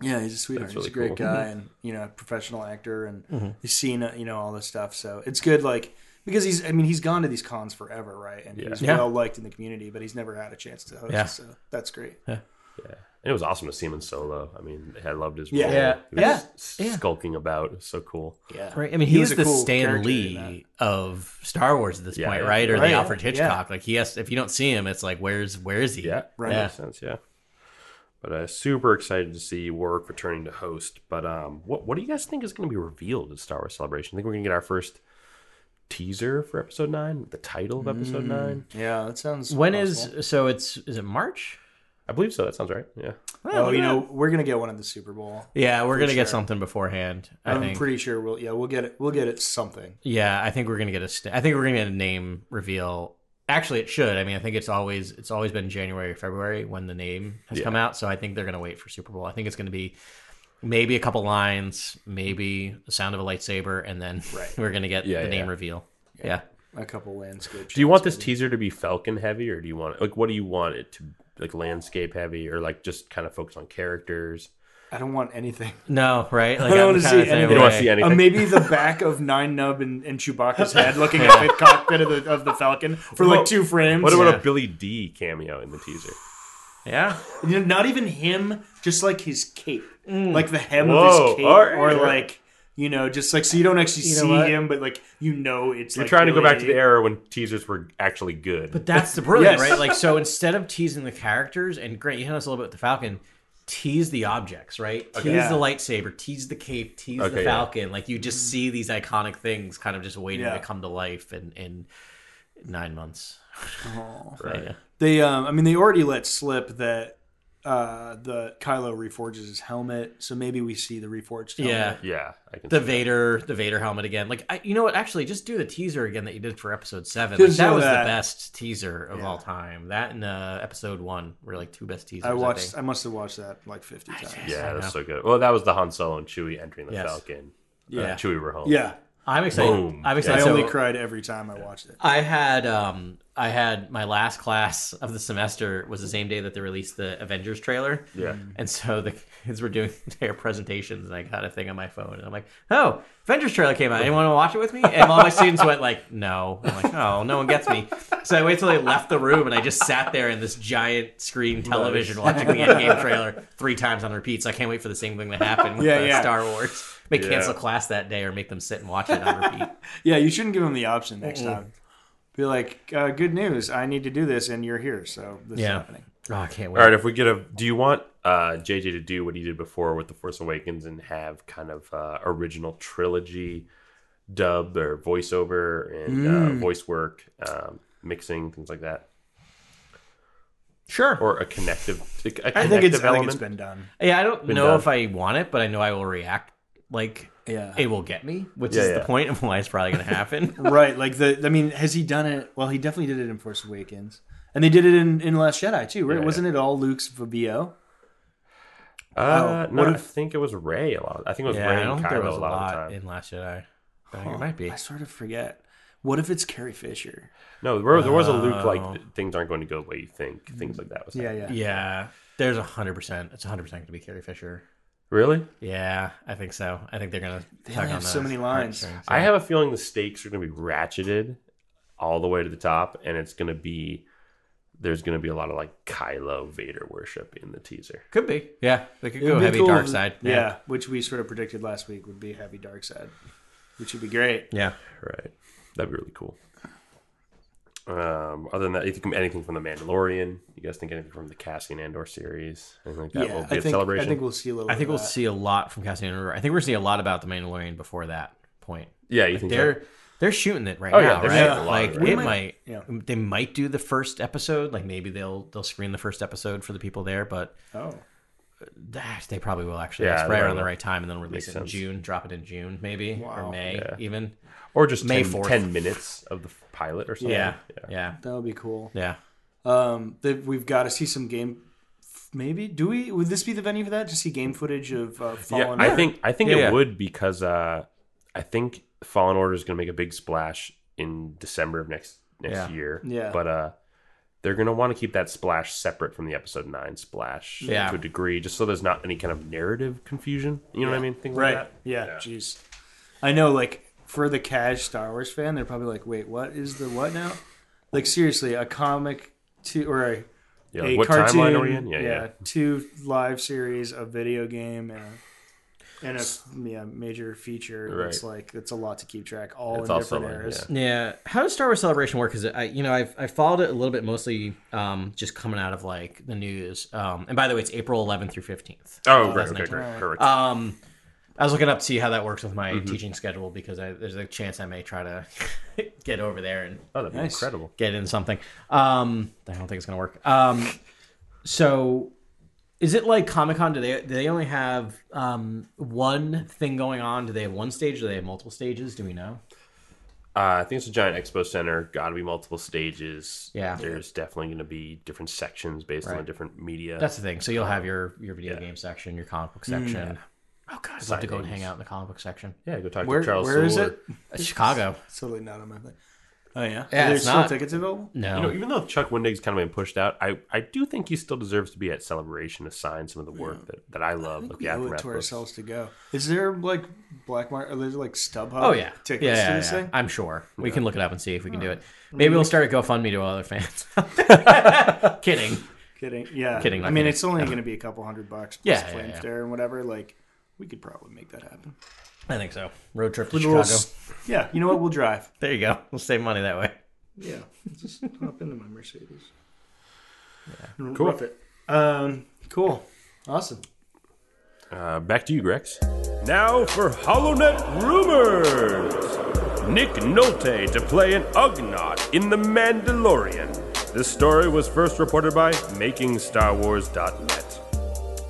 Yeah, he's a sweetheart. really he's a great cool. Mm-hmm. guy and you know, professional actor and he's seen uh, you know all this stuff. So it's good like because he's I mean he's gone to these cons forever, right? And he's Yeah. well liked in the community, but he's never had a chance to host. Yeah. So that's great. Yeah. Yeah. And it was awesome to see him in solo. I mean, I loved his Yeah. role. Yeah. He was Yeah. skulking about. It was so cool. Yeah. Right. I mean, He he, was is the cool Stan Lee of Star Wars at this Yeah, point, yeah. right? Or Right. the Alfred Yeah. Hitchcock. Like he has, if you don't see him, it's like where's where is he? Yeah, Right. Yeah. makes sense. Yeah. But uh, super excited to see Warwick returning to host. But um, what what do you guys think is going to be revealed at Star Wars Celebration? I think we're going to get our first teaser for Episode Nine, the title of Episode Mm. Nine. Yeah, that sounds When possible. is so? It's is it March? I believe so. That sounds right. Yeah. Oh, you know, we're gonna get one at the Super Bowl. Yeah, we're gonna get something beforehand. I I'm think. pretty sure we'll yeah, we'll get it we'll get it something. Yeah, I think we're gonna get a. St- I think we're gonna get a name reveal. Actually, it should. I mean, I think it's always it's always been January or February when the name has Yeah. come out. So I think they're gonna wait for Super Bowl. I think it's gonna be maybe a couple lines, maybe the sound of a lightsaber, and then [LAUGHS] we're gonna get Yeah, the yeah, name yeah. reveal. Yeah. A couple landscapes. Do you want this teaser to be Falcon heavy, or do you want like what do you want it to like landscape heavy, or like just kind of focus on characters? I don't want anything. No, right? [LAUGHS] Like I don't wanna see the same anything. You don't want to way. see anything. Uh, maybe the back of Nien Nunb and, and Chewbacca's head [LAUGHS] looking at the cockpit of the of the Falcon for like two frames. what about Yeah. a Billy Dee cameo in the teaser? Yeah. You know, not even him, just like his cape, like the hem Whoa, of his cape, all right, or like you know, just like so you don't actually You see him, but like you know it's. You're like trying to go back to the era when teasers were actually good. But that's the brilliant, Yes. right? Like, so [LAUGHS] instead of teasing the characters, and great, you hit us a little bit with the Falcon, tease the objects, right? Tease Yeah. the lightsaber, tease the cape, tease Okay, the yeah. Falcon. Like, you just see these iconic things kind of just waiting Yeah. to come to life in, in nine months. [LAUGHS] Right. Yeah. They, um, I mean, they already let slip that uh, the Kylo reforges his helmet, so maybe we see the reforged helmet. Yeah. yeah, I can. The see that. Vader, the Vader helmet again. Like, I, you know what? Actually, just do the teaser again that you did for episode seven. Like, that was that. the best teaser of all time. That and uh, episode one were like two best teasers. I I watched. think. I must have watched that like fifty times. Yeah, I that's so good. Well, that was the Han Solo and Chewie entering the Yes. Falcon. Yeah. uh, Chewie were home. Yeah, I'm excited. Boom. I'm excited. I only So- cried every time I watched it. I had um I had my last class of the semester was the same day that they released the Avengers trailer. Yeah. And so the kids were doing [LAUGHS] their presentations and I got a thing on my phone and I'm like, Oh, Avengers trailer came out. Anyone want to watch it with me? And all my students went like, No. I'm like, Oh, no one gets me. So I waited till they left the room and I just sat there in this giant screen television watching the Endgame trailer three times on repeat. So I can't wait for the same thing to happen with Yeah, yeah. Star Wars. May Yeah. cancel class that day or make them sit and watch it on repeat. [LAUGHS] Yeah, you shouldn't give them the option next time. Be like, uh, good news, I need to do this, and you're here, so this is Yeah. happening. Oh, I can't wait. All right, if we get a, do you want uh, JJ to do what he did before with the Force Awakens and have kind of uh, original trilogy dub or voiceover and uh, voice work, um, mixing things like that, Sure. or a connective, a connective I think it's. I think element? it's been done. Yeah, I don't know done. if I want it, but I know I will react like Yeah. it will get me, which Yeah, is yeah. the point of why it's probably going [LAUGHS] to happen. Right, like the. I mean, has he done it? Well, he definitely did it in Force Awakens, and they did it in in Last Jedi too. Right? Yeah, Wasn't it all Luke's VO? Uh, Oh, no, what I think it was Rey a lot. I think it was yeah, Rey I don't and think there Kylo was a a lot, lot of the time. in Last Jedi. I think it might be. I sort of forget. What if it's Carrie Fisher? No, there, there was a Luke like things aren't going to go the way you think. Things like that was. Yeah, happening. yeah. Yeah, there's a hundred percent. It's a hundred percent going to be Carrie Fisher. Really? Yeah, I think so. I think they're going to tug only on have so many lines. heartstrings. I have a feeling the stakes are going to be ratcheted all the way to the top, and it's going to be there's going to be a lot of like Kylo Vader worship in the teaser. Could be. Yeah, they could It go would be heavy cool dark if- side. Yeah. which we sort of predicted last week would be heavy dark side, which would be great. yeah. Right. That'd be really cool. Um, other than that, you think anything from the Mandalorian? You guys think anything from the Cassian Andor series? Anything like that yeah, will be I a think celebration. I think we'll see a little. I think we'll that. see a lot from Cassian Andor. I think we're seeing a lot about the Mandalorian before that point. yeah, you think? They're they're shooting it right Oh, now, they're right? shooting like of it. it might- might, yeah. they might do the first episode. Like maybe they'll they'll screen the first episode for the people there, but Oh, they probably will actually. Yeah, right probably around the right time, and then release it in sense. June. Drop it in June, maybe Wow. or May, Yeah. even. or just May 10, 4th. 10 minutes of the pilot or something. Yeah, yeah, that would be cool. yeah. Um, that we've got to see some game. Maybe do we? Would this be the venue for that? To see game footage of uh, Yeah, Fallen? I think I think Yeah, it yeah. would because uh, I think Fallen Order is going to make a big splash in December of next next Yeah. year. Yeah. but uh, they're going to want to keep that splash separate from the episode nine splash Yeah. to a degree, just so there's not any kind of narrative confusion. You know what I mean? Things right. like that. Yeah. Jeez. I know. Like for the cash Star Wars fan, they're probably like, "Wait, what is the what now?" Like seriously, a comic to or a, Yeah, a what cartoon, timeline are we in? Yeah, yeah. two live series, a video game, and a, and a yeah, major feature. It's like it's a lot to keep track, all It's in also different like, eras. yeah. Yeah, how does Star Wars Celebration work? Because I, you know, I've I followed it a little bit, mostly um, just coming out of like the news. Um, and by the way, it's April 11th through 15th. Oh, great, okay, 2019. great, correct. Um, I was looking up to see how that works with my Mm-hmm. teaching schedule because I, there's a chance I may try to [LAUGHS] get over there and oh, that'd be nice. incredible. get in something. Um, I don't think it's gonna work. Um, so is it like Comic Con? Do they do they only have um, one thing going on? Do they have one stage? Do they have multiple stages? Do we know? Uh, I think it's a giant expo center. Got to be multiple stages. Yeah. there's definitely going to be different sections based on Right. the different media. That's the thing. So you'll have your your video game section, your comic book section. Oh god, I'd love to go and hang out in the comic book section. yeah. Go talk Where, to Charles. where is Soule or- it? Uh, Chicago. [LAUGHS] It's totally not on my thing. Oh yeah, Yeah, Are there it's still not- tickets available? No. You know, even though Chuck Wendig's kind of been pushed out, I, I do think he still deserves to be at Celebration to sign some of the work that, that I love, I think like we the owe it aftermath to books. ourselves to go. Is there like black market? Are there like StubHub? Oh yeah, tickets yeah, to yeah, this yeah. thing. I'm sure we can look it up and see if we can do it. Maybe we'll start a GoFundMe to other fans. [LAUGHS] Kidding. Kidding. Yeah. Kidding, not I mean, kidding. it's only going to be a couple hundred bucks. Yeah, Plus yeah, Flame yeah. Stare and whatever. Like, we could probably make that happen. I think so. Road trip to With a little Chicago. s- yeah. You know what? We'll drive. [LAUGHS] There you go. We'll save money that way. Yeah. Just hop into my Mercedes. Yeah. Cool. Rough it. Um. Cool. Awesome. Uh, back to you, Grex. Now for HoloNet rumors. Nick Nolte to play an Ugnaught in The Mandalorian. This story was first reported by MakingStarWars.net.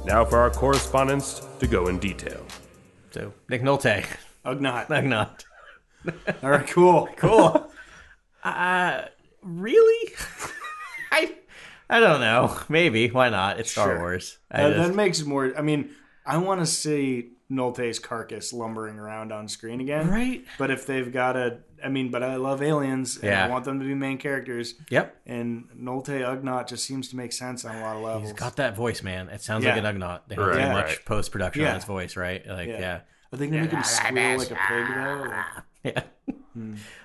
Now for our correspondents to go in detail. So Nick Nolte, Ugnaught. Ugnaught. All right. Cool. [LAUGHS] Cool. uh, really? [LAUGHS] I I don't know. Maybe. Why not? It's Star Sure. Wars. I Uh, just- that makes more. I mean, I want to see Nolte's carcass lumbering around on screen again. Right. But if they've got a, I mean, but I love aliens. And Yeah. I want them to be main characters. Yep. And Nolte Ugnaught just seems to make sense on a lot of levels. He's got that voice, man. It sounds Yeah. like an Ugnaught. They don't Right, do Yeah. much right. post production on his voice, right? Like, Yeah. yeah. Are they gonna make him squeal like a pig though? [LAUGHS] Yeah.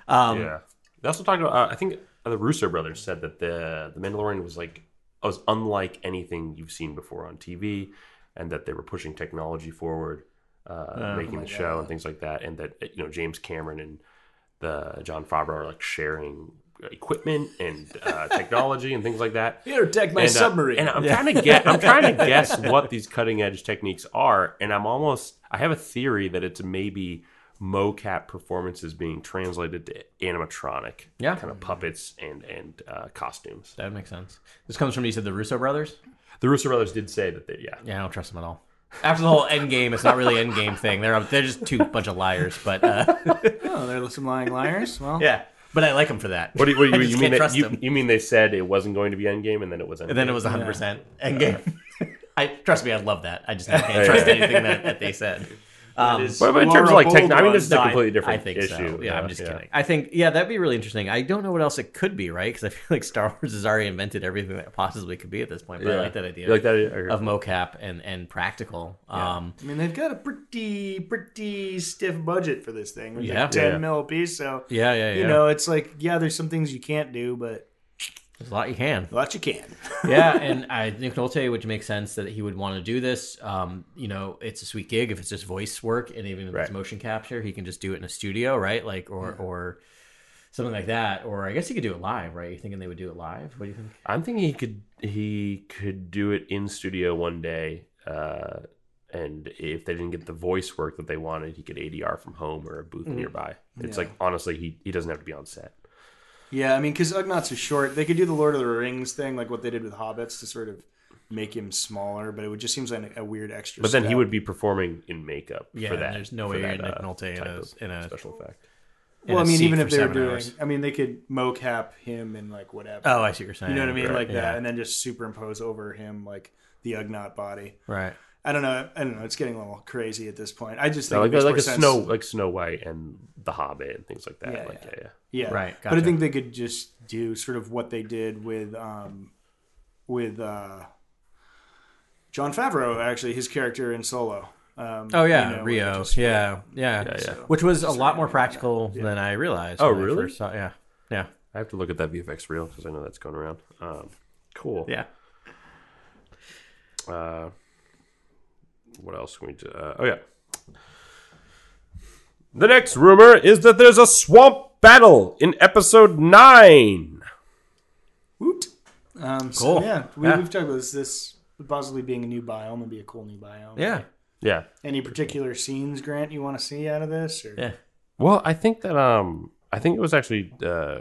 Um, yeah. They also talked about. Uh, I think uh, the Russo brothers said that the the Mandalorian was like was unlike anything you've seen before on TV, and that they were pushing technology forward, uh, making the show and things like that, and that you know James Cameron and the Jon Favreau are like sharing equipment and uh, [LAUGHS] technology and things like that. Here, take my and, uh, submarine. and I'm trying to get I'm [LAUGHS] trying to guess what these cutting edge techniques are, and I'm almost I have a theory that it's maybe mocap performances being translated to animatronic, Yeah. kind of puppets and and uh, costumes. that makes sense. This comes from you said the Russo brothers. The Russo brothers did say that they yeah. Yeah, I don't trust them at all. After the whole end game, it's not really end game thing. They're they're just two bunch of liars. But uh, [LAUGHS] oh, they're some lying liars. Well, yeah, but I like them for that. What do you, what do [LAUGHS] you, you mean? That, you, you mean they said it wasn't going to be end game, and then it was Endgame? And then it was 100 percent Endgame. [LAUGHS] I trust me, I love that. I just can't trust anything that, that they said. Um, is- But, but in terms of like technology, I mean, this is a completely different I think issue. So. Yeah, I'm just kidding. I think yeah, that'd be really interesting. I don't know what else it could be, right? Because I [LAUGHS] feel like Star Wars has already invented everything that it possibly could be at this point. But I like that idea. You like that idea? of mocap and and practical. Um, I mean, they've got a pretty pretty stiff budget for this thing. It's Yeah. like ten Yeah. mil a piece. So yeah, yeah, yeah. you know, it's like yeah, there's some things you can't do, but There's a lot you can. a lot you can. [LAUGHS] yeah, and I Nick Nolte, which makes sense that he would want to do this. Um, you know, it's a sweet gig if it's just voice work, and even if Right. it's motion capture, he can just do it in a studio, right? Like, or or something like that. Or I guess he could do it live, right? You thinking they would do it live? What do you think? I'm thinking he could he could do it in studio one day, uh, and if they didn't get the voice work that they wanted, he could ADR from home or a booth nearby. It's Yeah. like honestly, he he doesn't have to be on set. Yeah, I mean, because Ugnaughts are short. They could do the Lord of the Rings thing, like what they did with Hobbits, to sort of make him smaller. But it would just seems like a weird extra. But then he step. would be performing in makeup Yeah, for that. there's no for way you're that, Nick uh, Nolte in type a- of in a- special effect. in Well, I a mean, seat even for if they were seven doing, hours. I mean, they could mocap him and like whatever. Oh, I see what you're saying. you know what I mean, right, like yeah. that, and then just superimpose over him like the Ugnaught body. Right. I don't know. I don't know. It's getting a little crazy at this point. I just think No, like like a sense- Snow like Snow White and the Hobbit and things like that. Yeah, like yeah. yeah, yeah. Yeah, Right, But I think they could just do sort of what they did with um, with uh, Jon Favreau. Actually, his character in Solo. Um, Oh yeah, you know, Rio. they just- yeah, yeah, Yeah, yeah. Which was a lot more practical than I realized. Oh, really? first saw- yeah, yeah, I have to look at that VFX reel because I know that's going around. Um, cool. yeah. Uh, what else can we do? Uh, oh yeah. The next rumor is that there's a swamp battle in episode nine. Woot. Um, so, Cool. yeah, we, Yeah. we've talked about this. This possibly being a new biome would be a cool new biome. Yeah, Yeah. Any particular scenes, Grant, you want to see out of this? Or? yeah. Well, I think that um, I think it was actually uh,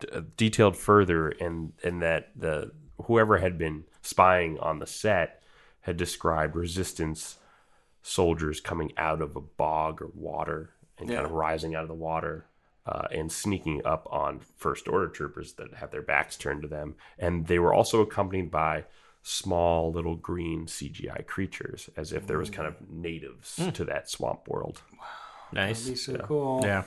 d- uh, detailed further, in in that the whoever had been spying on the set had described resistance soldiers coming out of a bog or water and kind of rising out of the water. Uh, and sneaking up on first order troopers that have their backs turned to them. And they were also accompanied by small little green CGI creatures, as if there was kind of natives to that swamp world. That'd be Nice. so cool. Yeah,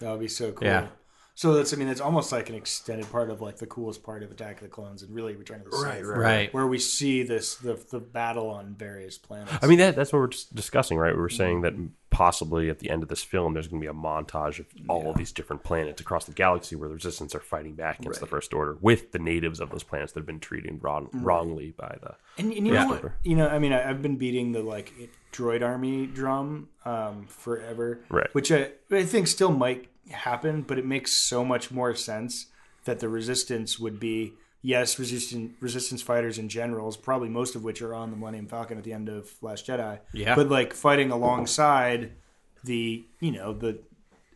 That would be so cool. Yeah. So that's, I mean, it's almost like an extended part of like the coolest part of Attack of the Clones and really Return of the Sith. right. right Where we see this, the, the battle on various planets. I mean, that, that's what we're discussing, right? We were saying that possibly at the end of this film, there's going to be a montage of all of these different planets across the galaxy where the Resistance are fighting back against the First Order with the natives of those planets that have been treated wrong, mm-hmm. wrongly by the. And, and you Yeah. know what? You know, I mean, I, I've been beating the like droid army drum um, forever, Right. Which I I think still might happen, but it makes so much more sense that the resistance would be yes, resistance resistance fighters and generals, probably most of which are on the Millennium Falcon at the end of Last Jedi. Yeah. but like fighting alongside the you know the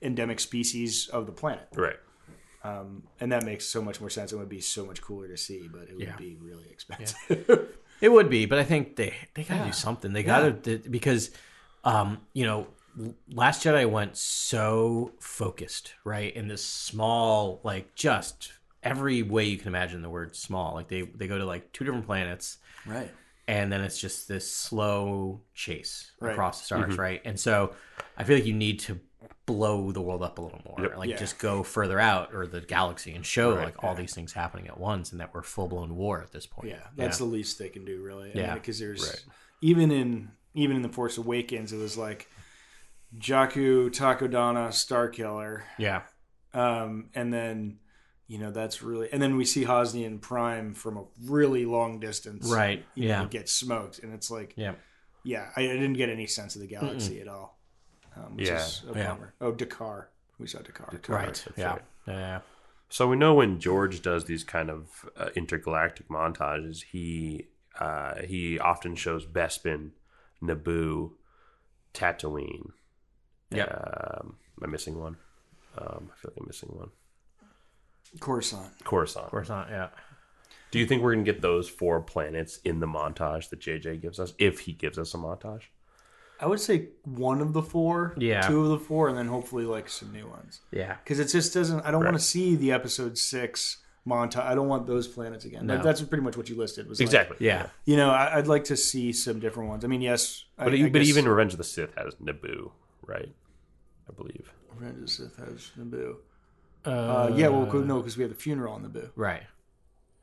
endemic species of the planet, Right. and that makes so much more sense. It would be so much cooler to see, but it would Yeah. be really expensive. [LAUGHS] It would be, but I think they they gotta do something. They gotta th- because, um, you know, Last Jedi went so focused, right, in this small, like just every way you can imagine the word small. Like they they go to like two different planets, right. and then it's just this slow chase Right. across the stars, right? And so I feel like you need to blow the world up a little more, like Yeah. just go further out or the galaxy and show like all these things happening at once, and that we're full blown war at this point. Yeah, that's the least they can do, really. Yeah. because there's even in even in the Force Awakens, it was like Jakku, Takodana, Starkiller, yeah. um, and then you know that's really, and then we see Hosnian Prime from a really long distance, Right, You yeah. know, get smoked, and it's like, Yeah. yeah, I, I didn't get any sense of the galaxy at all. Um, which Yeah. is a Yeah. bummer. Oh, D'Qar, we saw D'Qar. Right. Yeah. Yeah. So we know when George does these kind of uh, intergalactic montages, he uh, he often shows Bespin, Naboo, Tatooine. Yeah. Um, am I missing one? Um, I feel like I'm missing one. Coruscant. Coruscant. Of course not. Yeah. Do you think we're gonna get those four planets in the montage that JJ gives us, if he gives us a montage? I would say one of the four, Yeah. two of the four, and then hopefully like some new ones. Yeah. because it just doesn't. I don't Right. want to see the episode six montage. I don't want those planets again. Like No. that's pretty much what you listed. Was like, Exactly. Yeah. you know, I, I'd like to see some different ones. I mean, yes, But, I, I but guess even Revenge of the Sith has Naboo, right? I believe. Revenge of the Sith has Naboo. Uh, yeah, well, no, because we have the funeral on Naboo. Right.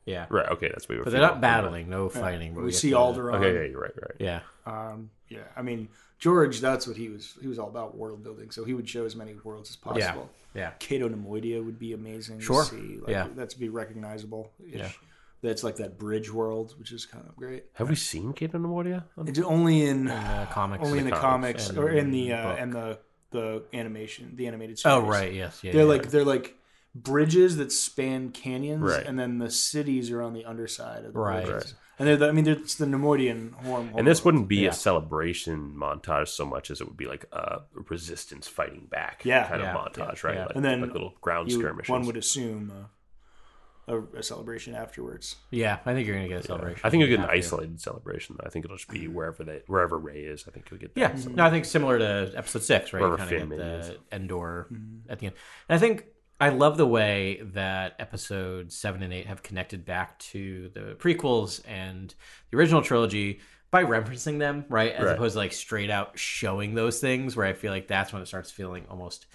Yeah. Right. Okay, that's what we were. But they're not battling, no fighting. But We get see to- Alderaan. Okay, yeah, you're right. Right. Yeah. Um, yeah, I mean George. That's what he was. He was all about world building. So he would show as many worlds as possible. Yeah. Yeah. Cato Nemoidia would be amazing. Sure. To see. Like, Yeah. That's be recognizable. Yeah. That's like that bridge world, which is kind of great. Have we seen Cato Nemoidia? It's only in Uh, comics. only in the comics, and or in the uh, book. and the the animation, the animated series. Oh right. Yes. Yeah. They're yeah. like they're like bridges that span canyons, Right. and then the cities are on the underside of the Right. bridges. And they're the, I mean, they're, it's the Nemoidian horn. And this wouldn't be Yeah. a celebration montage so much as it would be like a resistance fighting back Yeah. kind Yeah. of montage, Yeah. right? Yeah. Like, And then like little ground you, skirmishes. one would assume uh, a, a celebration afterwards. Yeah. I think you're gonna get a celebration. I think you'll get an You have to. isolated celebation. I think it'll just be wherever they wherever Rey is. I think you'll get that. Yeah, no, I think similar to episode six, right? Wherever Kind Finn of get is. the Endor at the end, and I think I love the way that episode seven and eight have connected back to the prequels and the original trilogy by referencing them, right? As Right. opposed to like straight out showing those things, where I feel like that's when it starts feeling almost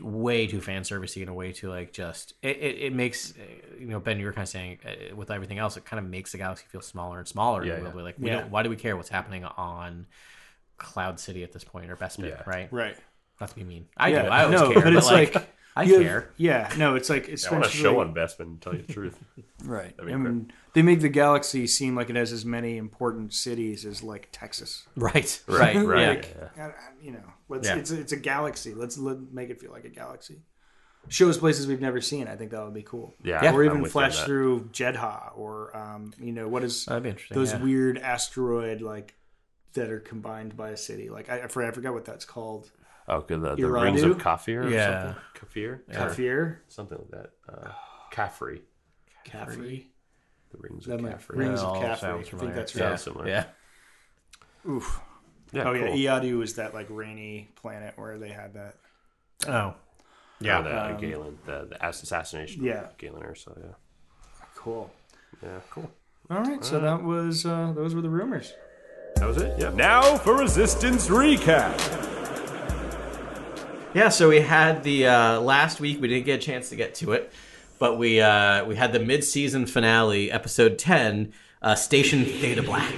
way too fan servicey and a way too like just it, it, it makes uh, you know Ben you were kind of saying uh, with everything else it kind of makes the galaxy feel smaller and smaller Yeah, in a yeah. like we Yeah. don't why do we care what's happening on Cloud City at this point or Bespin Yeah. right Right. not to be mean I Yeah, do I always no, care but it's like, like, I you have- Yeah, no, it's like I want especially to show on Bespin, to tell you the truth. [LAUGHS] right. I mean, they make the galaxy seem like it has as many important cities as like Texas. right right [LAUGHS] right. yeah. yeah. You know, let's, Yeah. it's it's a galaxy. Let's let, make it feel like a galaxy. Show us places we've never seen. I think that would be cool. Yeah, Yeah. or even with flash through Jedha, or um, you know, what is that'd be interesting those yeah. weird asteroid like that are combined by a city. Like I, I I forgot what that's called. Oh, good. The, the Iradu? rings of Kafir. Or Yeah. something? Kafir. Kafir, Something like that. Uh, Kafri. Kafri. The rings of Kafri. rings That of all Caffrey. sounds I think that's yeah. right. similar. yeah Oof. Yeah. Oh cool. yeah, Eadu is that like rainy planet where they had that. oh Yeah. yeah the Galen, the, the assassination. Yeah. Of Galen Erso. Yeah. Cool. Yeah. Cool. All right, so that was uh, those were the rumors. That was it. Yeah. Now for Resistance Recap. Yeah, so we had the uh, last week. We didn't get a chance to get to it, but we uh, we had the mid-season finale, episode ten, uh, Station Theta Black.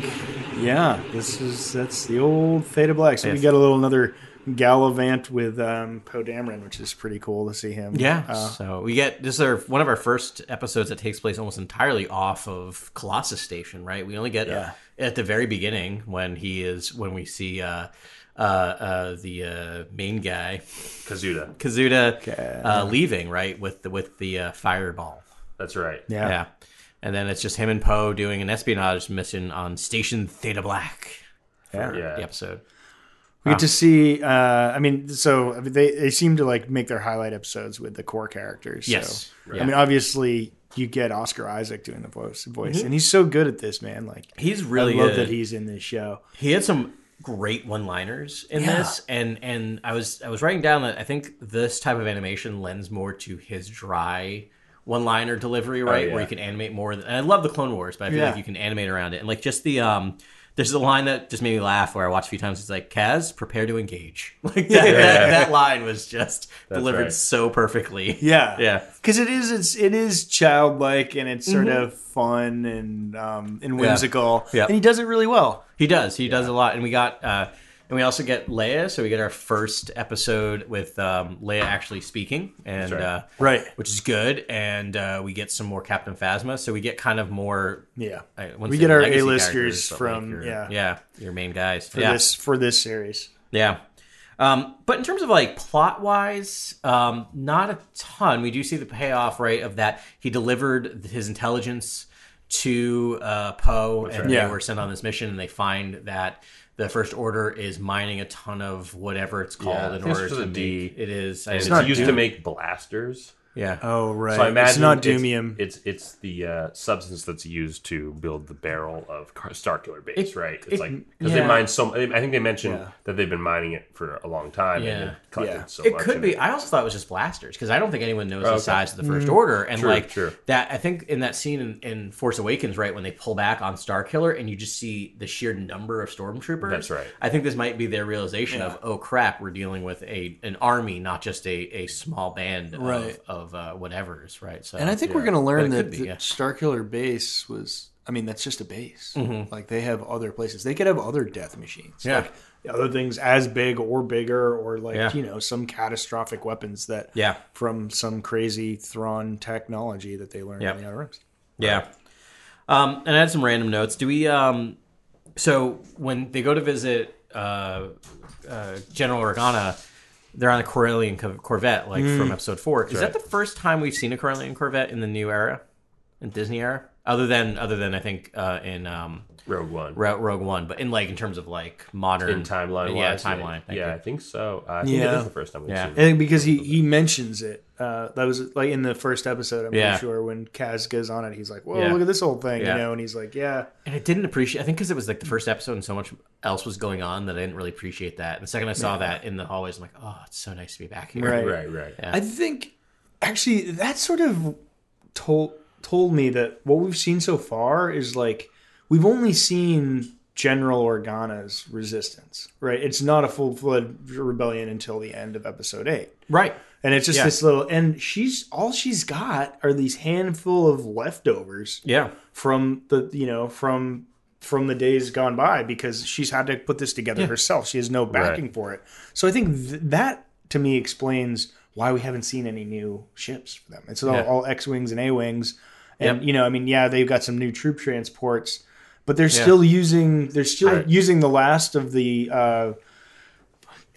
Yeah, this is that's the old Theta Black. So we got a little another Gallivant with um, Poe Dameron, which is pretty cool to see him. Yeah, Uh, so we get this is our, one of our first episodes that takes place almost entirely off of Colossus Station, right? We only get Yeah. at the very beginning when he is when we see uh, uh, uh, the uh, main guy Kazuda. Kazuda uh, leaving, right, with the with the uh, fireball. That's right. yeah. Yeah. And then it's just him and Poe doing an espionage mission on Station Theta Black for Yeah. the episode. We get to see. Uh, I mean, so they they seem to like make their highlight episodes with the core characters. So. Yes. I mean, obviously, you get Oscar Isaac doing the voice, voice, and he's so good at this, man. Like, He's really I love good. that he's in this show. he had some great one-liners in Yeah. this and and I was I was writing down that I think this type of animation lends more to his dry one-liner delivery, right? yeah. Where you can animate more. And I love the Clone Wars, but I feel Yeah. like you can animate around it. And like just the um there's a line that just made me laugh where I watched a few times. It's like, Kaz, prepare to engage. [LAUGHS] Like that, that, that line was just delivered right. so perfectly. [LAUGHS] Yeah, Yeah. because it is it's it is childlike and it's sort of fun and um and whimsical. Yeah. and he does it really well. He does. He does a lot, and we got uh, and we also get Leia. So we get our first episode with um, Leia actually speaking, and right. uh, Right. which is good. And uh, we get some more Captain Phasma. So we get kind of more. Yeah, I We get our A-listers characters, but from- your, yeah. yeah your main guys for yeah this for this series. yeah. Um, but in terms of like plot wise, um, not a ton. We do see the payoff, right, of that he delivered his intelligence to uh, Poe, and Yeah. they were sent on this mission, and they find that the First Order is mining a ton of whatever it's called Yeah, I in think it's order to make it is. And it's not used to make blasters. Yeah. Oh right. So I imagine it's not Doonium. It's it's, the uh, substance that's used to build the barrel of Starkiller base, It- right? It's it- like because they mine so. I think they mentioned Yeah. that they've been mining it for a long time. Yeah. Yeah. so it could be. It. I also thought it was just blasters because I don't think anyone knows the okay. size of the First Order, and True, like true. that. I think in that scene in, in Force Awakens, right when they pull back on Starkiller, and you just see the sheer number of stormtroopers. That's right. I think this might be their realization of, oh crap, we're dealing with a an army, not just a, a small band Right. of, of uh, whatever's right. So And I think we're going to learn that be, the yeah. Starkiller base was. I mean, that's just a base. Mm-hmm. Like they have other places. They could have other death machines. Yeah. Like other things as big or bigger, or like Yeah. you know some catastrophic weapons that. Yeah. From some crazy Thrawn technology that they learned Yep. in the Outer Rims. Yeah. Um, and I had some random notes. Do we? Um, so when they go to visit uh, uh, General Organa, they're on a Corellian Corvette, like from mm. Episode Four. Is that the first time we've seen a Corellian Corvette in the new era, in Disney era? Other than other than I think uh, in um, Rogue One. Ro- Rogue One, but in like in terms of like modern in timeline, yeah, wise, timeline. thank Yeah. I think so. Uh, I think Yeah. is the first time we've Yeah. seen I think because he he mentions it. Uh, that was like in the first episode. I'm Yeah. pretty sure when Kaz goes on it, he's like, "Whoa, Yeah. look at this whole thing," Yeah. you know, and he's like, "Yeah." And I didn't appreciate. I think because it was like the first episode and so much else was going on that I didn't really appreciate that. And the second I saw that in the hallways, I'm like, oh, it's so nice to be back here. Right. Right, right. Yeah. I think actually that sort of told told me that what we've seen so far is like we've only seen General Organa's resistance, right? It's not a full fledged rebellion until the end of episode eight. Right. And it's just Yeah. this little and she's all she's got are these handful of leftovers Yeah. from the you know, from from the days gone by because she's had to put this together herself. She has no backing for it. So I think th- that to me explains why we haven't seen any new ships for them. It's all, Yeah. all X wings and A wings, and Yep. you know, I mean, yeah, they've got some new troop transports, but they're still using they're still I- using the last of the uh,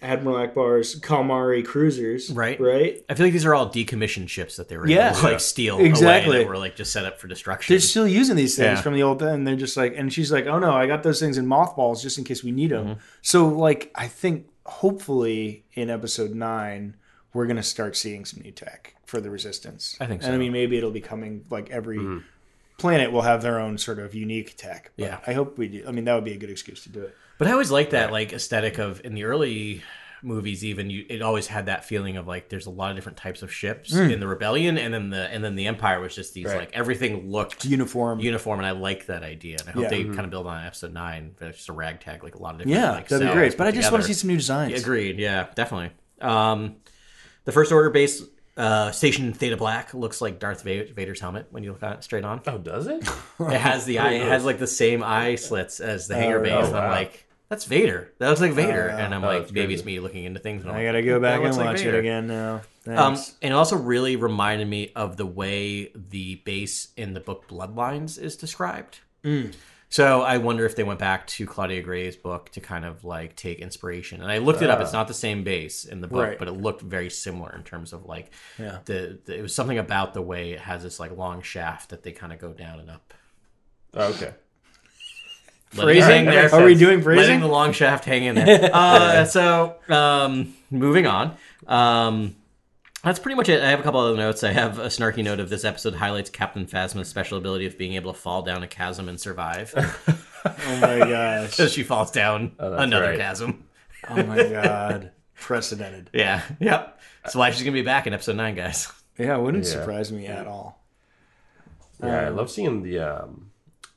Admiral Ackbar's Calamari cruisers, Right. Right. I feel like these are all decommissioned ships that they were Yeah. able to like steal Exactly. away that were like just set up for destruction. They're still using these things Yeah. from the old and they're just like and she's like oh no i got those things in mothballs just in case we need them Mm-hmm. so like i think hopefully in episode 9 we're going to start seeing some new tech for the resistance I think so. and i mean maybe it'll be coming like every planet will have their own sort of unique tech but Yeah. i hope we do i mean that would be a good excuse to do it But I always like that like aesthetic of in the early movies even you it always had that feeling of like there's a lot of different types of ships Hmm. in the rebellion and then the and then the empire was just these like everything looked uniform uniform and I like that idea and I hope Yeah. they kind of build on episode 9 but it's just a ragtag like a lot of different yeah like, that'd be great but i just want to see some new designs Agreed. Yeah, definitely. Um, the first order base uh, station Theta Black looks like Darth Vader's helmet when you look at it straight on. Oh, does it? [LAUGHS] It has the [LAUGHS] eye. It has like the same eye slits as the hangar base. oh, and I'm like, that's Vader. That looks like Vader. and I'm like, maybe it's me looking into things. And I'm i like, gotta go back and looks like watch it again now Um, and it also really reminded me of the way the base in the book Bloodlines is described. Mm. So I wonder if they went back to Claudia Gray's book to kind of like take inspiration. And I looked it up; it's not the same base in the book. Right. but it looked very similar in terms of like Yeah. the, the. It was something about the way it has this like long shaft that they kind of go down and up. Oh, okay. Phrasing Are there. we doing phrasing? Letting the long shaft hang in there. [LAUGHS] uh, so, um, moving on. Um, that's pretty much it. I have a couple other notes. I have a snarky note of this episode highlights Captain Phasma's special ability of being able to fall down a chasm and survive. [LAUGHS] oh my gosh [LAUGHS] so she falls down that's another right. chasm. oh my god precedented [LAUGHS] Yeah. Yep. That's why she's gonna be back in episode nine, guys. yeah it wouldn't Yeah. surprise me at all Yeah, I love seeing the um,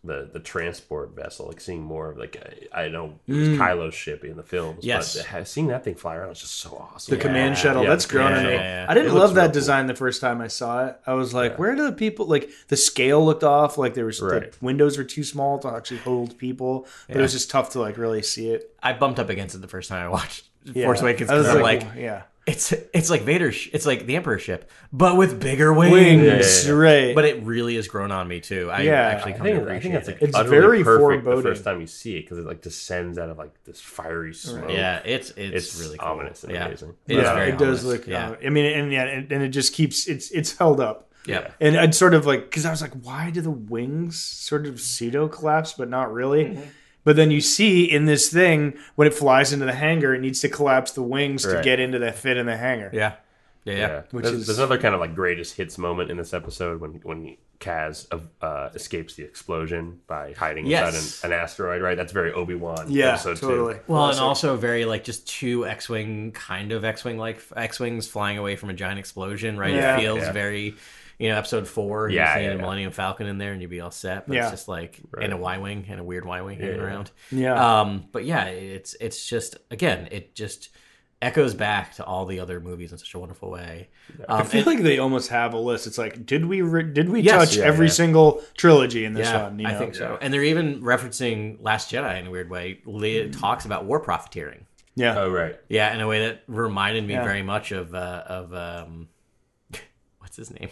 the the transport vessel, like seeing more of like I, I know it was Kylo's ship in the films, Mm. Yes. but seeing that thing fly around was just so awesome. The command shuttle. Yeah, that's the grown command on me. Yeah, yeah. I didn't It love that real cool. design the first time I saw it. I was like, where do the people like the scale looked off? Like there was Right. the windows were too small to actually hold people, but it was just tough to like really see it. I bumped up against it the first time I watched Yeah. Force Awakens I was because I'm like, yeah, it's it's like Vader's, sh- it's like the Emperor's ship, but with bigger wings. wings, yeah, right? But it really has grown on me too. I Yeah, actually I come to think, I think that's like it. It's very perfect foreboding. the first time you see it because it like descends out of like this fiery smoke. Yeah, it's it's, It's really cool. ominous and yeah. amazing. It is yeah, very it does look. Yeah, uh, I mean, and yeah, and, and it just keeps it's it's held up. yeah. And I'd sort of like because I was like, why do the wings sort of pseudo collapse, but not really? Mm-hmm. But then you see in this thing when it flies into the hangar, it needs to collapse the wings to Right. get into the fit in the hangar. Yeah. Yeah, yeah. Which there's, is- there's another kind of like greatest hits moment in this episode when when Kaz uh, escapes the explosion by hiding Yes. inside an, an asteroid. Right, that's very Obi Wan. Yeah, episode two. totally. Well, and also very like just two X-wing kind of X-wing like X-wings flying away from a giant explosion, right? Yeah. It feels Yeah. very, you know, episode four. You Yeah, see yeah, a yeah. Millennium Falcon in there, and you'd be all set. But Yeah. it's just like in a Y-wing and a weird Y-wing hanging yeah. around. Yeah. Um, but yeah, it's it's just again, it just echoes back to all the other movies in such a wonderful way. I Um, feel and- like they almost have a list. It's like, did we re- did we Yes. touch Yeah, every yeah. single trilogy in this yeah, one? You I think so. And they're even referencing Last Jedi in a weird way. Leia talks about war profiteering. Yeah, Oh right. Yeah, in a way that reminded me Yeah. very much of uh, of um, [LAUGHS] what's his name,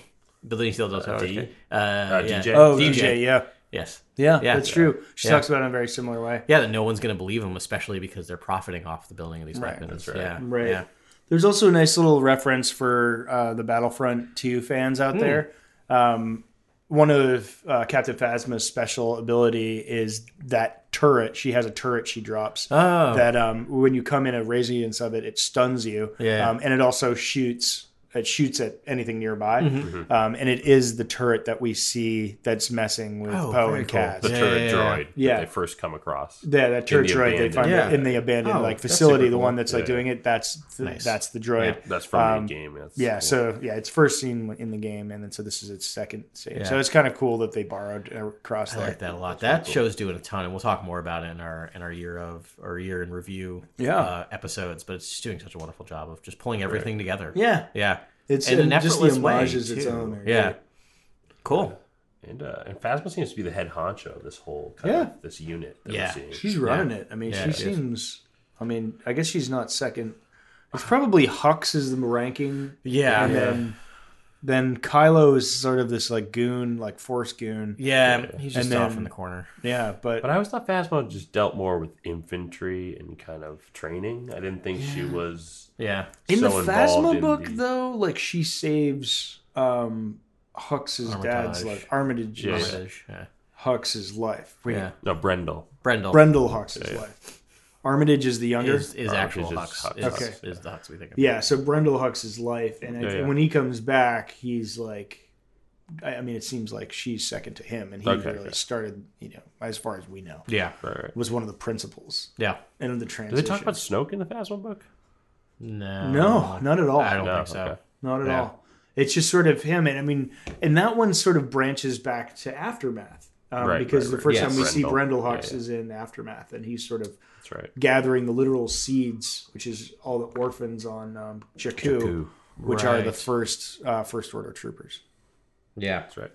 Benicio del Toro. D? Uh, Uh, yeah. DJ? Oh, DJ. DJ. Yeah, Yes. yeah, Yeah. that's true. She Yeah. talks about it in a very similar way. Yeah, that no one's going to believe him, especially because they're profiting off the building of these Right, weapons. that's right. Yeah. Right. Yeah. There's also a nice little reference for uh, the Battlefront 2 fans out there. Um, one of uh, Captain Phasma's special ability is that turret. She has a turret she drops Oh. that um, when you come in a radiance of it, it stuns you. Yeah. Um, and it also shoots. It shoots at anything nearby, Mm-hmm. um, and it is the turret that we see that's messing with Oh, Poe very and cool. The Yeah, turret yeah, yeah. droid Yeah. that they first come across. Yeah, that turret the droid they find Yeah. in the abandoned Oh, like facility, super the one that's like Yeah. doing it. That's the, Nice. that's the droid. Yeah. That's from Um, the game. That's, Yeah, so yeah, it's first seen in the game, and then so this is its second scene. Yeah. So it's kind of cool that they borrowed across I there. like that a lot. That show's doing a ton, and we'll talk more about it in our in our year of our year in review Yeah. uh, episodes. But it's just doing such a wonderful job of just pulling everything together. Yeah, yeah, it's In an and just the effortless way, homage is its too. own. They're Yeah, great. cool. and uh, and Phasma seems to be the head honcho of this whole kind Yeah. of this unit that Yeah. we're seeing. she's running it. I mean, Yeah, she she seems. I mean, I guess she's not second. It's probably Hux is the ranking, Yeah, and then then Kylo is sort of this like goon, like force goon. yeah. He's just And off in the corner. Yeah, but, But I always thought Phasma just dealt more with infantry and kind of training. I didn't think she was Yeah, in so the involved Phasma in book, the- though, like she saves um Hux's dad's Armitage. like Armitage, Yeah. Armitage, yeah. Hux's life. Wait, yeah. no Brendol. Brendol Brendol Hux's life. Armitage is the younger. is, is Armitage actual is Hux. Hux. Is, Okay. is the Hux we think of. yeah, so Brendol Hux's life, and Yeah, think yeah. when he comes back, he's like, I, I mean, it seems like she's second to him, and he Okay, really okay. started, you know, as far as we know, yeah, Right, right. was one of the principles yeah. and of the Do transition. they talk about Snoke in the Phasma book? No, No, not at all. I don't No, think so. okay. Not at Yeah. all. It's just sort of him, and I mean, and that one sort of branches back to Aftermath, um, Right, because right, the right. first Yes. time we see Brendol. Brendol Hux Yeah, yeah. is in Aftermath, and he's sort of That's right. gathering the literal seeds, which is all the orphans on um, Jakku, Jakku. which are the first uh, first order troopers. Yeah. That's right.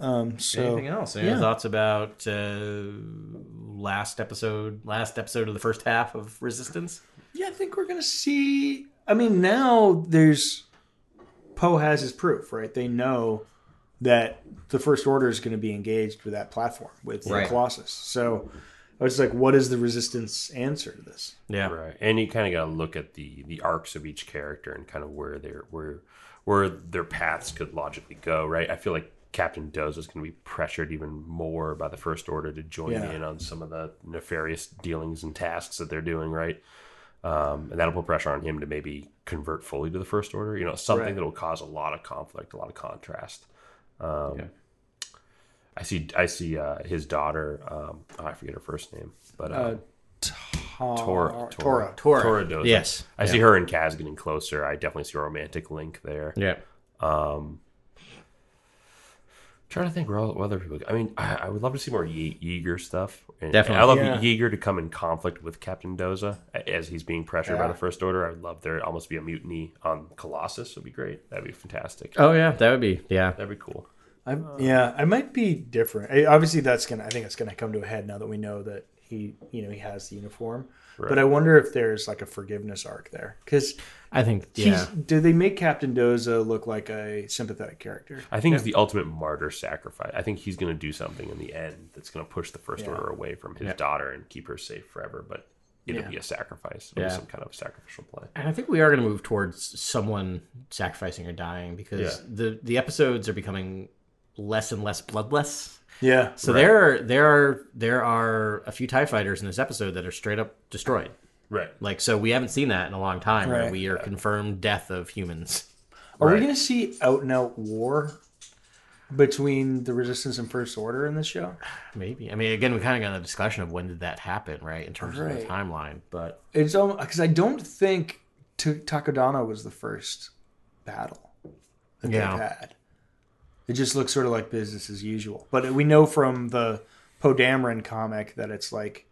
Um, so Anything else? Any yeah. thoughts about uh, last episode? Last episode of the first half of Resistance. yeah, I think we're gonna see. I mean, now there's Poe has his proof, right? They know that the First Order is going to be engaged with that platform with Right. the Colossus. So I was like, what is the Resistance answer to this? Yeah. Right, and you kind of got to look at the the arcs of each character and kind of where their where where their paths could logically go. Right, I feel like Captain Doza is going to be pressured even more by the First Order to join Yeah. in on some of the nefarious dealings and tasks that they're doing. Right, um, and that'll put pressure on him to maybe convert fully to the First Order. You know, something Right. that will cause a lot of conflict, a lot of contrast. Um, Yeah. I see. I see uh, his daughter. Um, oh, I forget her first name, but uh, Uh, Torra, Torra. Torra. Torra Doza. Yes. I see her and Kaz getting closer. I definitely see a romantic link there. Yeah. Trying to think where what other people. I mean, I, I would love to see more Ye- Yeager stuff. And Definitely. I love Yeah. Yeager to come in conflict with Captain Doza as he's being pressured by the First Order. I would love there to almost be a mutiny on Colossus. It would be great. That'd be fantastic. Oh yeah, that would be yeah. That'd be cool. I, yeah, I might be different. I, obviously, that's gonna. I think it's gonna come to a head now that we know that he, you know, he has the uniform. But I wonder if there's like a forgiveness arc there because I think yeah. Do they make Captain Doza look like a sympathetic character? I think it's the ultimate martyr sacrifice. I think he's going to do something in the end that's going to push the First Yeah. Order away from his Yeah. daughter and keep her safe forever. But it'll Yeah. be a sacrifice. It'll Yeah. be some kind of sacrificial play. And I think we are going to move towards someone sacrificing or dying because Yeah. the the episodes are becoming less and less bloodless. Yeah. So there are there are there are a few Tie fighters in this episode that are straight up destroyed. Right. Like, so we haven't seen that in a long time. Where Right. we are confirmed death of humans. Are we going to see out and out war between the Resistance and First Order in this show? Maybe. I mean, again, we kind of got a discussion of when did that happen, right? In terms of the timeline, but It's because I don't think T- Takodana was the first battle that Yeah. they've had. It just looks sort of like business as usual. But we know from the Poe Dameron comic that it's like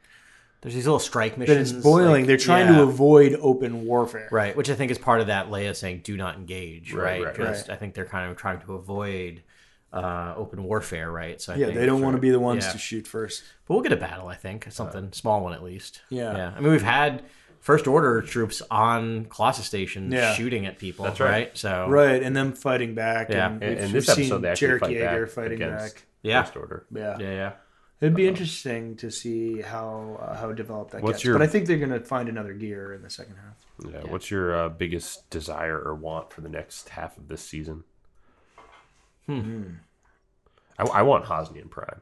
there's these little strike missions. that it's boiling. like- They're trying yeah. to avoid open warfare. Right, which I think is part of that Leia saying "do not engage." Right, Right, because right. I think they're kind of trying to avoid uh, open warfare. Right, so I Yeah, they don't want to be the ones Yeah. to shoot first. But we'll get a battle. I think something small one at least. Yeah. yeah. I mean, we've had first order troops on Colossus Station Yeah. shooting at people. That's right. right. So Right, and them fighting back. Yeah. and, And, we've- and this episode, seen they actually Cherokee fight Yeager back fighting against back. Yeah. First Order. Yeah. yeah, yeah. It'd be interesting to see how uh, how developed that What's gets. your- But I think they're going to find another gear in the second half. Yeah. What's your uh, biggest desire or want for the next half of this season? Hmm. I, I want Hosnian Prime.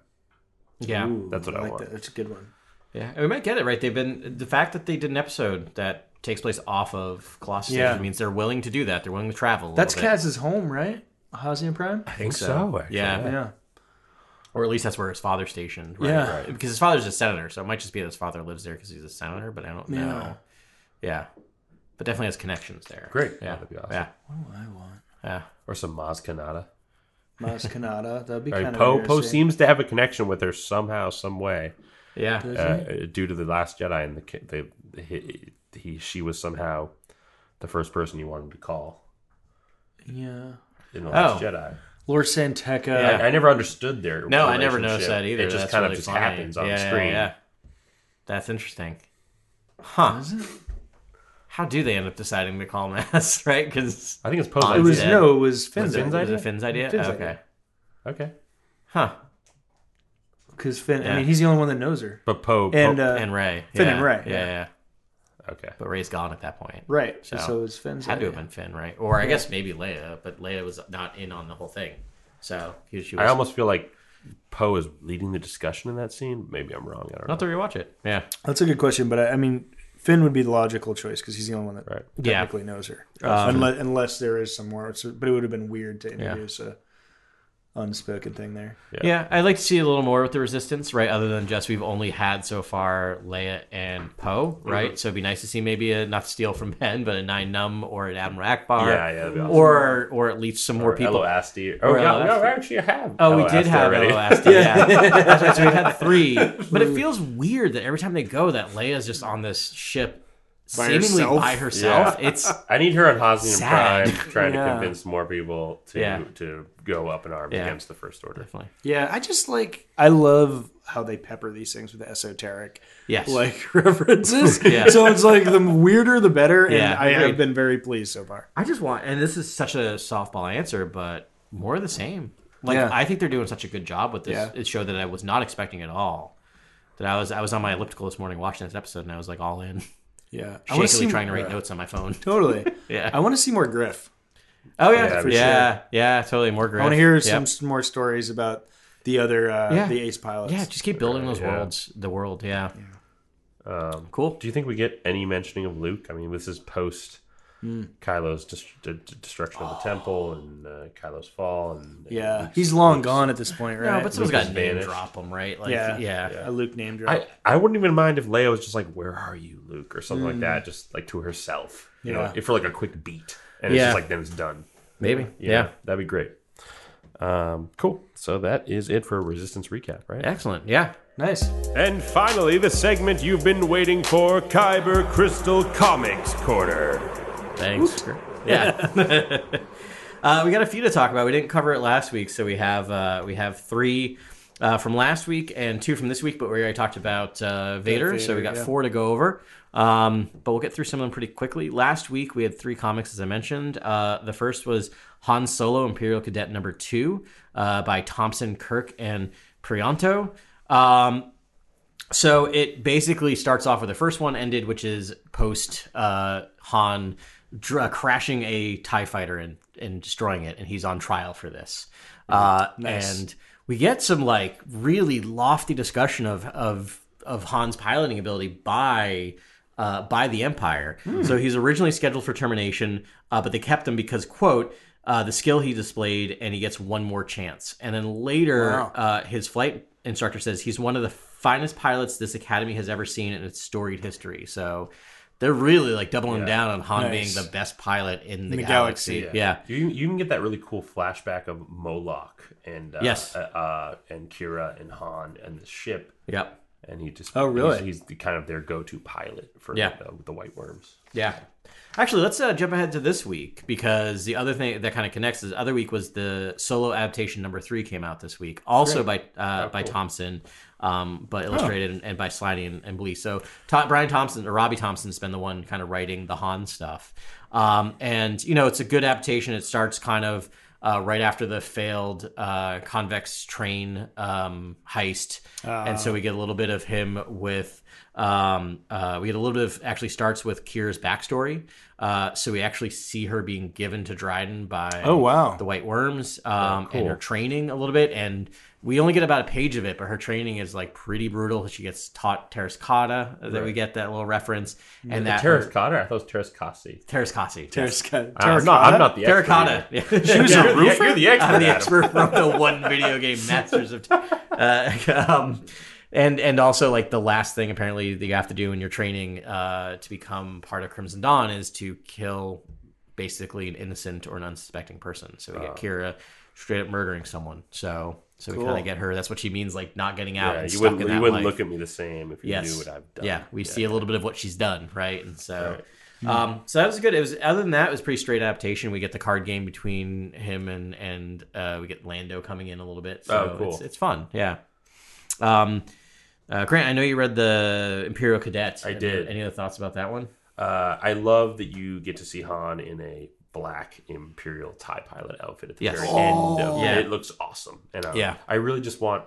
Yeah. Ooh, That's what I like want. That. That's a good one. Yeah, and we might get it right. They've been the fact that they did an episode that takes place off of Colossus Yeah. Station means they're willing to do that. They're willing to travel. a That's little bit. Kaz's home, right? Hosnian Prime. I think so. actually, Yeah. Yeah. or at least that's where his father's stationed. Right? Yeah. right. because his father's a senator, so it might just be that his father lives there because he's a senator. But I don't know. Yeah, but definitely has connections there. Great. Yeah, That'd be awesome. yeah, What do I want? yeah. Or some Maz Kanata. Maz Kanata. That'd be I mean, kind of Poe Poe seems to have a connection with her somehow, some way, Yeah, uh, due to the Last Jedi and the, the he, he she was somehow the first person you wanted to call Yeah. in the Last Oh. Jedi. Lor San Tekka. Yeah. I, I never understood their no, I never noticed that either. It just That's kind really of just funny. happens on yeah, the screen. Yeah, that's interesting. Huh? How do they end up deciding to call Maz? [LAUGHS] Right? Because I think it's Poe's It was no, it was Finn's Finn's idea. was it Finn's idea? Finn's okay. idea. Okay, Huh? Because Finn, I mean, he's the only one that knows her. but Poe And Poe- uh, and Rey. Finn yeah. and Rey. Yeah, yeah. yeah. okay. But Rey's gone at that point. right. So- So, it was Finn's. Had to have been Finn, right? Or I guess maybe Leia, but Leia was not in on the whole thing. So he, she was I almost feel like Poe is leading the discussion in that scene. Maybe I'm wrong. I don't know. not to rewatch it. Yeah. That's a good question, but I, I mean, Finn would be the logical choice because he's the only one that Right. Yeah. knows her. unless, unless there is some more, but it would have been weird to introduce a unspoken thing there. Yeah. I'd like to see a little more with the Resistance, right? Other than just we've only had so far Leia and Poe, Mm-hmm. right? So it'd be nice to see maybe a not steal from [LAUGHS] Ben, but a Nien Nunb or an Admiral Ackbar. Yeah, yeah, that'd be awesome. Or or at least some more people. Ello Asty. Oh, Or yeah, Ello no, Asty. actually, I have. Oh, we Ello did Asty have already. Ello [LAUGHS] yeah. That's right. So we had three, [LAUGHS] but it feels weird that every time they go, that Leia's just on this ship, By seemingly herself? by herself. It's [LAUGHS] I need her on Hosnian Sad. Prime [LAUGHS] trying Yeah. to convince more people to Yeah. to go up in arms Yeah. against the First Order. definitely Yeah, I just like I love how they pepper these things with esoteric yes. like [LAUGHS] references. Yeah. So it's like the weirder the better, and Yeah, I have been very pleased so far. I just want, and this is such a softball answer, but more of the same. Like Yeah. I think they're doing such a good job with this. Yeah. It showed that I was not expecting at all. That I was I was on my elliptical this morning watching this episode, and I was like all in, Yeah, I want to shakily see trying to write notes on my phone. [LAUGHS] Totally. [LAUGHS] Yeah. I want to see more Griff. Oh yeah, Yeah, yeah, for yeah, yeah, totally more Griff. I want to hear Yep. some, some more stories about the other uh, Yeah. the ace pilots. Yeah, just keep building those Yeah. worlds. The world, yeah. Um, Cool. do you think we get any mentioning of Luke? I mean, this is post Hmm. Kylo's dis- d- d- destruction of the temple and uh, Kylo's fall, and yeah. Luke's- He's long Luke's- gone at this point, right? No, but someone's Luke got to name vanished. drop them, right? Like, yeah, yeah, A Luke name drop. I, I wouldn't even mind if Leia was just like, "Where are you, Luke?" or something like that, just like to herself. You know. Yeah. if for like a quick beat, and it's just like then it's done. maybe, You yeah. that'd be great. Um, cool. So that is it for Resistance recap, right? Excellent, yeah. nice. And finally, the segment you've been waiting for Kyber Crystal Comics Corner. Thanks. Yeah. [LAUGHS] uh, we got a few to talk about. We didn't cover it last week, so we have uh, we have three uh, from last week and two from this week. But we already talked about uh, Vader, so we got yeah. four to go over. Um, but we'll get through some of them pretty quickly. Last week we had three comics, as I mentioned. Uh, the first was Han Solo, Imperial Cadet number two, uh, by Thompson, Kirk, and Prianto. Um, so it basically starts off where the first one ended, which is post uh, Han dr- crashing a Tie Fighter and and destroying it, and he's on trial for this. Uh, And we get some like really lofty discussion of of of Han's piloting ability by uh, by the Empire. So he's originally scheduled for termination, uh, but they kept him because, quote, uh, the skill he displayed, and he gets one more chance. And then later, Wow. uh, his flight instructor says he's one of the finest pilots this academy has ever seen in its storied history. So they're really like doubling down on Han Nice. being the best pilot in the, the galaxy. galaxy, Yeah. You you can get that really cool flashback of Moloch and uh, Yes. uh, uh, and Qi'ra and Han and the ship, Yep. and he just Oh, really? he's, he's the, kind of their go to pilot for Yeah. the, the White Worms. Yeah. Actually, let's uh, jump ahead to this week because the other thing that kind of connects is the other week was the solo adaptation number three came out this week, also by uh, by Thompson, um, but illustrated and, and by Sliney and, and Blee. So Tom, Brian Thompson or Robbie Thompson's been the one kind of writing the Han stuff, um, and you know it's a good adaptation. It starts kind of. Uh, right after the failed uh, Conveyex train um, heist, and so we get a little bit of him with um, uh, we get a little bit of actually starts with Qi'ra's backstory. Uh, so we actually see her being given to Dryden by Oh, wow. the White Worms um, and her training a little bit. And we only get about a page of it, but her training is like pretty brutal. She gets taught Terras Kata, uh, that we get that little reference, and that Terrace her- Cotter, I thought it was Teräs Käsi. Teräs Käsi. Terracotta. I'm not, I'm not the expert Terracotta. either. [LAUGHS] Yeah. [LAUGHS] She was a You're roofer. You're the expert. I'm the expert from the one video game [LAUGHS] Masters of. Uh, um, and and also like the last thing apparently that you have to do in your training uh, to become part of Crimson Dawn is to kill basically an innocent or an unsuspecting person. So we get Qi'ra straight up murdering someone. So so we kind of get her. That's what she means, like not getting out Yeah, and you stuck wouldn't, in you wouldn't life. look at me the same if you yes. knew what I've done. Yeah, we see a little bit of what she's done, right? And so, Right. um, so that was good. It was other than that, it was pretty straight adaptation. We get the card game between him and and uh, we get Lando coming in a little bit. So Oh, cool. It's, it's fun. Yeah. Um, uh, Grant, I know you read the Imperial Cadet. I Any- did. Any other thoughts about that one? Uh, I love that you get to see Han in a black Imperial TIE pilot outfit at the Yes. very end of Yeah. it. It looks awesome. And uh, Yeah. I really just want,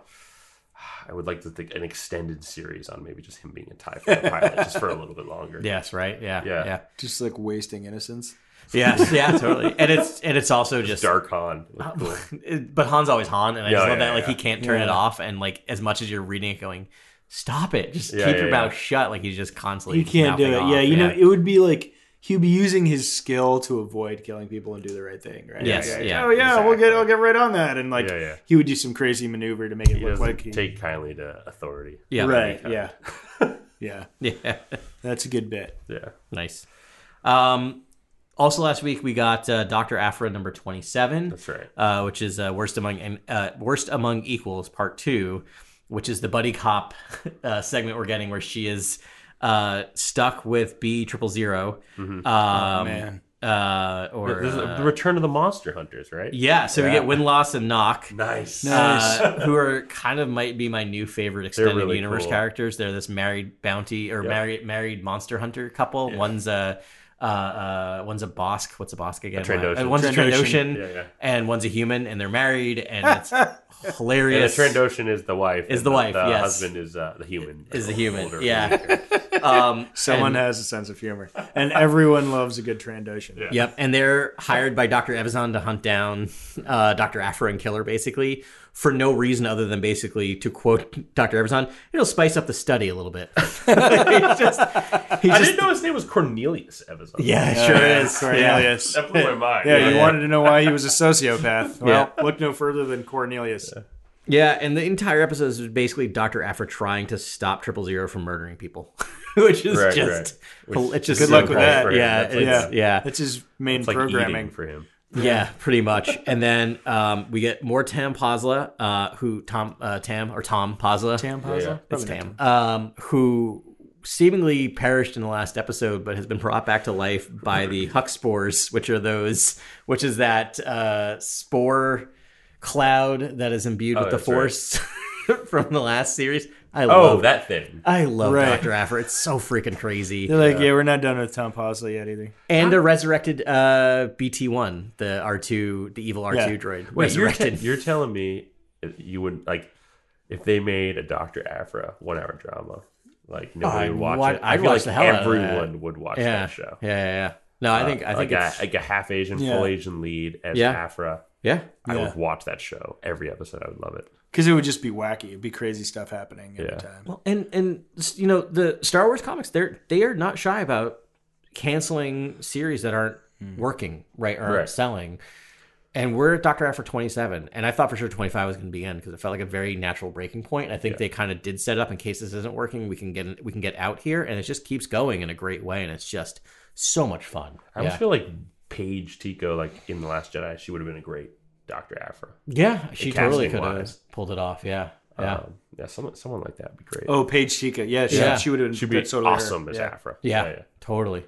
I would like to think an extended series on maybe just him being a TIE pilot just for a little bit longer. [LAUGHS] Yes, right. Yeah, Yeah. yeah, Just like wasting innocence. yeah, yeah, totally. And it's and it's also just Dark Han. Cool. [LAUGHS] But Han's always Han, and I Yeah, just love yeah, that. Like yeah. he can't turn it off, and like as much as you're reading it, going, "Stop it! Just Yeah, keep yeah, your yeah. mouth shut." Like he's just constantly. You can't do it. off. Yeah, you know, it would be like he'd be using his skill to avoid killing people and do the right thing, right? Yes, Like, yeah, oh yeah, we'll get, exactly. I'll get right on that, and like Yeah, yeah. he would do some crazy maneuver to make it He look like he, take kindly to authority. yeah, right. Yeah, [LAUGHS] yeah, yeah, that's a good bit. Yeah. nice. Um, also, last week we got uh, Doctor Aphra number twenty-seven. That's right. uh, which is uh, worst among and uh, worst among equals part two, which is the buddy cop [LAUGHS] uh, segment we're getting where she is uh, stuck with B triple zero. Um, man. Uh, or This is uh, the return of the monster hunters, right? yeah, so we get win loss and Nokk. Nice. Uh, [LAUGHS] who are kind of might be my new favorite extended really universe cool. characters. They're this married bounty or Yeah. married married monster hunter couple. One's a uh, uh, one's a Bossk. What's a Bossk again? Trandoshan. Uh, one's a Trandoshan. Trandoshan, Yeah, yeah. and one's a human, and they're married, and it's [LAUGHS] And the hilarious. Trandoshan is the wife. Is and the wife, The yes. husband is uh, the human. Is the human, Older yeah. [LAUGHS] um, Someone and- has a sense of humor, and everyone loves a good Trandoshan. Yeah. Yep, and they're hired by Dr. Evazan to hunt down uh, Dr. Aphra and kill her, basically, for no reason other than basically, to quote [LAUGHS] Dr. Evazan, it'll spice up the study a little bit. [LAUGHS] he's just, he's I just didn't know his name was Cornelius Evazan. yeah, it sure Yeah, is. Cornelius. That blew my mind. Yeah, you wanted to know why he was a sociopath. [LAUGHS] Well, Yeah. look no further than Cornelius. Yeah, and the entire episode is basically Dr. Aphra trying to stop Triple Zero from murdering people, which is Right, just, right. it's just Good so luck with that. Yeah, That's it's, like- yeah, That's his main It's like programming. eating for him. Yeah, [LAUGHS] pretty much. And then um, we get more Tam Posla, uh, who Tom uh, Tam or Tom Posla. Tam Yeah, Posla? yeah. It's Probably Tam. Um, who seemingly perished in the last episode, but has been brought back to life by the [LAUGHS] Huck spores, which are those, which is that uh, spore cloud that is imbued with the that's right. force [LAUGHS] from the last series. I Oh, love that thing. I love Right. Doctor Aphra. It's so freaking crazy. They're like, yeah, we're not done with Tom Posla yet either. And a resurrected uh, BT one, the R two, the evil R two Yeah. droid, Wait, you're, resurrected. you're telling me you wouldn't like if they made a Doctor Aphra one hour drama, like nobody I'd would watch wa- it. I I'd feel watch like the hell out of that. everyone would watch yeah. that show. Yeah, yeah, yeah. No, I think I think like, it's a, like a half Asian, Yeah. full Asian lead as Yeah. Aphra. yeah. I Yeah. would watch that show every episode. I would love it. Because it would just be wacky. It'd be crazy stuff happening every Yeah. time. Well, and and you know the Star Wars comics, they're they are not shy about canceling series that aren't hmm. working right or aren't Right. selling. And we're at Doctor Aphra 27, and I thought for sure 25 was going to be in because it felt like a very natural breaking point. I think they kind of did set it up in case this isn't working, we can get we can get out here, and it just keeps going in a great way, and it's just so much fun. I almost feel like Paige Tico, like in the Last Jedi, she would have been a great Doctor Aphra. yeah, she totally could have pulled it off. Yeah, yeah, Um, yeah, someone someone like that would be great. Oh, Paige Chica. Yeah, she, Yeah. she would have She'd be that's totally her. awesome as Yeah. Aphra. yeah, totally.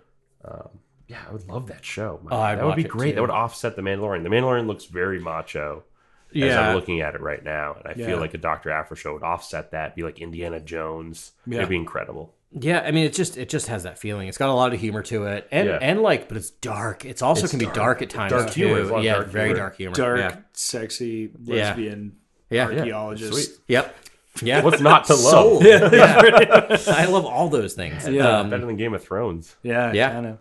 Yeah, I would love that show. Oh, that would be great. too. That would offset the Mandalorian. The Mandalorian looks very macho. As Yeah. I'm looking at it right now, and I Yeah. feel like a Doctor Aphra show would offset that. Be like Indiana Jones. Yeah. It'd be incredible. Yeah, I mean, it just it just has that feeling. It's got a lot of humor to it, and Yeah. and like, but it's dark. It's also can be dark at times Dark too. humor. There's a lot of Yeah, dark very humor. dark humor. Dark, Yeah. sexy, lesbian Yeah. archaeologist. Sweet. Yep. Yeah. What's not to love? Sold. [LAUGHS] Yeah. I love all those things. Yeah. Um, Better than Game of Thrones. Yeah, Yeah. I know.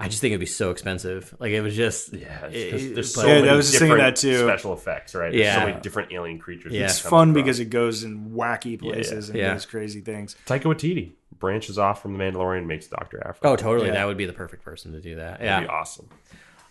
I just think it'd be so expensive. Like it was just Yeah, it's it- there's so Yeah, many I was different that too. Special effects, right? There's Yeah. so many different alien creatures. Yeah. It's fun across. because it goes in wacky places and Yeah. does crazy things. Taika Waititi branches off from the Mandalorian, makes Doctor Aphra. Oh, totally. Yeah. That would be the perfect person to do that. That'd Yeah. be awesome.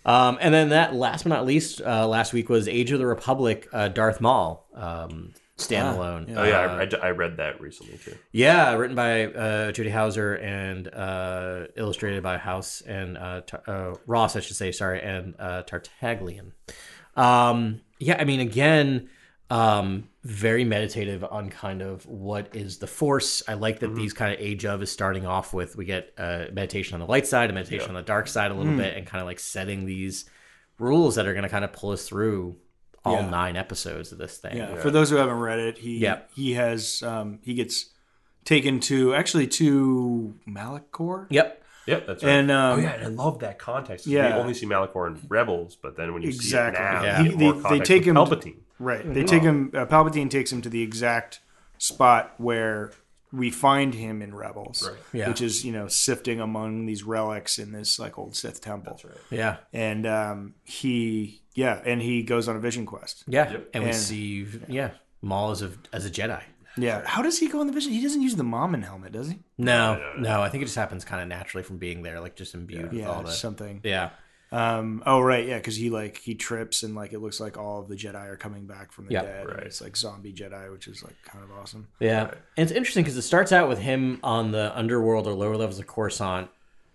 Um, and then that last but not least, uh, last week was Age of the Republic, uh, Darth Maul um, standalone. Oh yeah, Uh, I, I, I read that recently too. Yeah, written by uh, Jody Houser and uh, illustrated by House and uh, Tar- uh, Ross, I should say. Sorry, and uh, Tartaglian. Um, yeah, I mean, again, um, very meditative on kind of what is the Force. I like that these kind of Age of is starting off with we get uh, meditation on the light side, a meditation on the dark side, a little bit, and kind of like setting these rules that are going to kind of pull us through all Yeah. nine episodes of this thing. Yeah. For those who haven't read it, he Yeah. he has um, he gets taken to actually to Malachor. Yep. Yep, that's right. And um, oh yeah, and I love that context. yeah. we only see Malachor in Rebels, but then when you Exactly. see it now, Yeah. you He- get more they- they take with him- Palpatine. Right. They take him. Uh, Palpatine takes him to the exact spot where we find him in Rebels, Right. Yeah. which is you know sifting among these relics in this like old Sith temple. That's right. Yeah. And um, he, yeah, and he goes on a vision quest. Yeah, and we And- see yeah Maul as a as a Jedi. Yeah. How does he go in the vision? He doesn't use the Mammon helmet, does he? No, no, I think it just happens kind of naturally from being there, like just imbued with Yeah, all the something. yeah. Um, oh right, yeah, because he like he trips and like it looks like all of the Jedi are coming back from the Yeah. dead. and Right. It's like zombie Jedi, which is like kind of awesome. Yeah, and it's interesting because it starts out with him on the underworld or lower levels of Coruscant,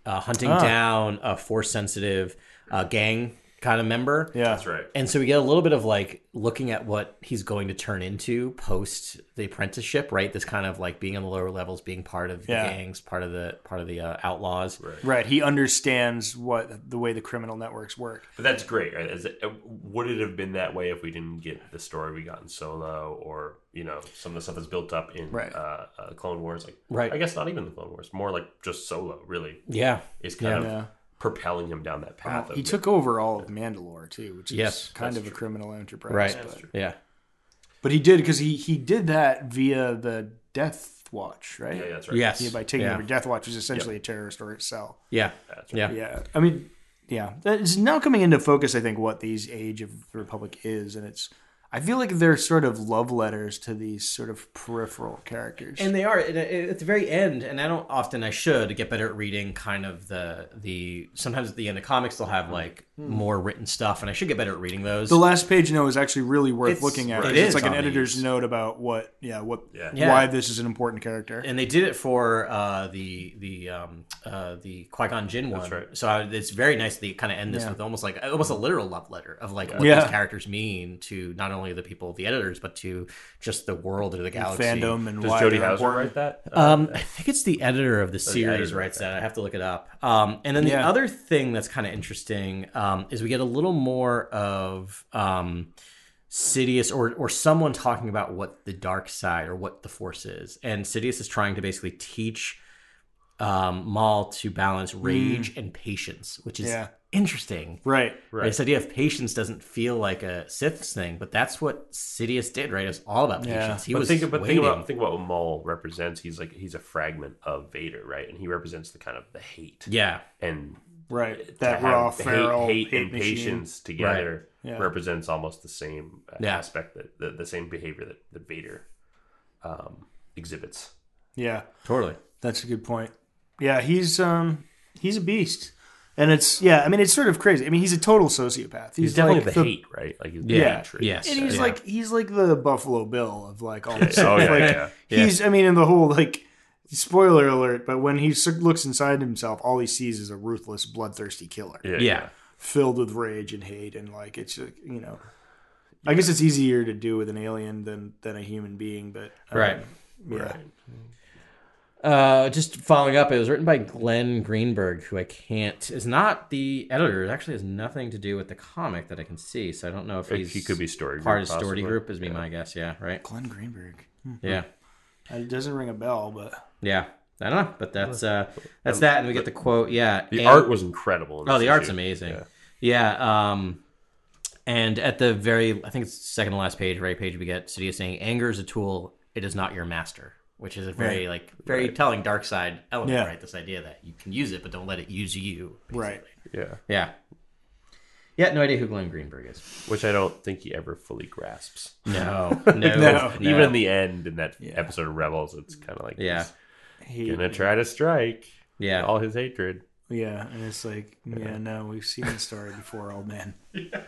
uh, hunting Ah. down a force sensitive uh, gang kind of member. Yeah, That's right. And so we get a little bit of like looking at what he's going to turn into post the apprenticeship, right? This kind of like being on the lower levels, being part of the Yeah. gangs, part of the part of the uh, outlaws. Right. Right. He understands what the way the criminal networks work. But that's great, right? Is it, uh, would it have been that way if we didn't get the story we got in Solo, or you know, some of the stuff that's built up in Right. uh, uh, Clone Wars? Like, Right. I guess not even the Clone Wars, more like just Solo. Really, Yeah. is kind of Yeah. Propelling him down that path. of He took over all of Mandalore too, which is Yes, kind that's of a criminal enterprise. Right. But, Yeah. but he did because he he did that via the Death Watch, right? Yeah, that's right. Yes. Yeah, by taking yeah. over Death Watch, which is essentially a terrorist or cell. Yeah. That's right. Yeah. Yeah, I mean, yeah, that is now coming into focus. I think what these Age of the Republic is, and it's. I feel like they're sort of love letters to these sort of peripheral characters. And they are at the very end, and I don't often I should get better at reading kind of the the sometimes at the end of comics they'll have like more written stuff, and I should get better at reading those. the last page note is actually really worth It's- looking at. it 'cause is it's like an editor's these. note about what, yeah, what, Yeah. Yeah. why this is an important character. and they did it for uh, the the um, uh, the Qui Gon Jinn one. right. So I, it's very nice that they kind of end this Yeah. with almost like almost a literal love letter of like what Yeah. these characters mean to not only the people, the editors, but to just the world or the galaxy. Fandom and Does why Jody they're Houser important. write that? Um, I think it's the editor of the series editor, writes that. I have to look it up. Um, and then the other thing that's kind of interesting um, is we get a little more of um, Sidious or or someone talking about what the dark side or what the Force is, and Sidious is trying to basically teach um, Maul to balance rage and patience, which is Mm. Yeah. interesting. Right. Right. This idea of patience doesn't feel like a Sith's thing, but that's what Sidious did. Right, it was all about Yeah. patience. He but was think, but waiting. think about think about what Maul represents. He's like he's a fragment of Vader, right? And he represents the kind of the hate yeah, and Right. That have raw, the feral hate, hate, and patience together. Yeah. represents almost the same Yeah. aspect that the, the same behavior that, that Vader um, exhibits. Yeah, Totally. that's a good point. Yeah, he's um he's a beast, and it's yeah. I mean, it's sort of crazy. I mean, he's a total sociopath. He's, He's definitely like the, hate, right? Like he's Yeah. hatred. Yes. and he's Yeah. like he's like the Buffalo Bill of like all this. Oh, stuff. yeah, like, yeah, He's I mean, in the whole like spoiler alert, but when he looks inside himself, all he sees is a ruthless, bloodthirsty killer. yeah. Yeah. filled with rage and hate and like it's you know i guess it's easier to do with an alien than than a human being but um, Right. yeah Uh, just following up, it was written by Glenn Greenberg, who I can't is not the editor. It actually has nothing to do with the comic that I can see, so I don't know if If he's he could be story part group, of story possibly. group. Is be my guess. Yeah, right. glenn greenberg Hmm. Yeah, it doesn't ring a bell but yeah. I don't know, but that's uh, that's that, and we get the quote. Yeah, The and- art was incredible. in Oh, the art's amazing. Yeah. Yeah. um, and at the very, I think it's second to last page, right page, we get Sidious saying, "Anger is a tool; it is not your master," which is a very like very telling dark side element, Yeah. right? This idea that you can use it, but don't let it use you. right Yeah. Yeah. Yeah. No idea who Glenn Greenberg is. Which I don't think he ever fully grasps. No. [LAUGHS] No. No. Even in the end, in that episode of Rebels, it's kind of like Yeah. He, he's gonna try to strike. Yeah. all his hatred. yeah and it's like [LAUGHS] yeah no we've seen the story before old man yeah.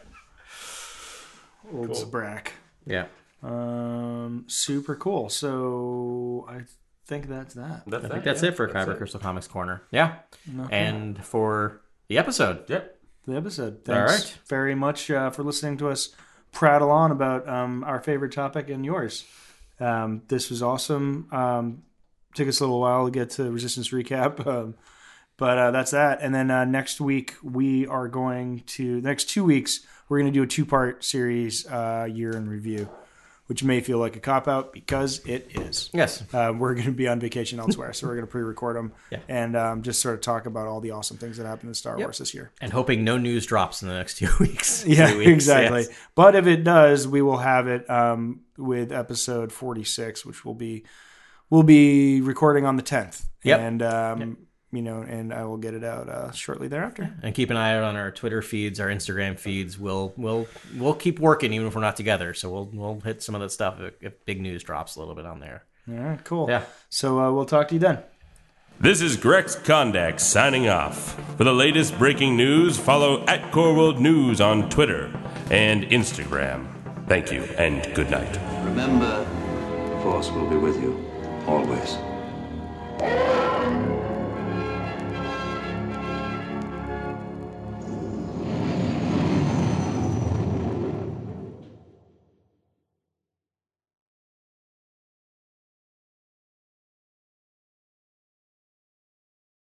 old Zabrak. Yeah. um super cool so i think that's that That's I think that's it for Kyber Crystal Comics Corner. Yeah. And for the episode. Yep. the episode. All Thanks right. very much uh, for listening to us prattle on about um, our favorite topic and yours. Um, this was awesome. Um, took us a little while to get to Resistance recap, [LAUGHS] um, but uh, that's that. And then uh, next week we are going to the next two weeks we're going to do a two part series uh, year in review, which may feel like a cop out because it is. Yes. Uh, we're going to be on vacation elsewhere, so we're going to pre-record them [LAUGHS] Yeah. and um, just sort of talk about all the awesome things that happened in Star Wars this year. And hoping no news drops in the next [LAUGHS] two weeks. Yeah, weeks, exactly. yes. But if it does, we will have it um, with episode forty-six, which will be we'll be recording on the tenth. Yep. And um, you know, and I will get it out uh, shortly thereafter. and keep an eye out on our Twitter feeds, our Instagram feeds. We'll we'll we'll keep working even if we're not together. So we'll we'll hit some of that stuff if, if big news drops a little bit on there. All right, cool. Yeah. So uh, we'll talk to you then. This is Grex Kondak signing off. For the latest breaking news, follow at Core World News on Twitter and Instagram. Thank you and good night. Remember, the Force will be with you, always.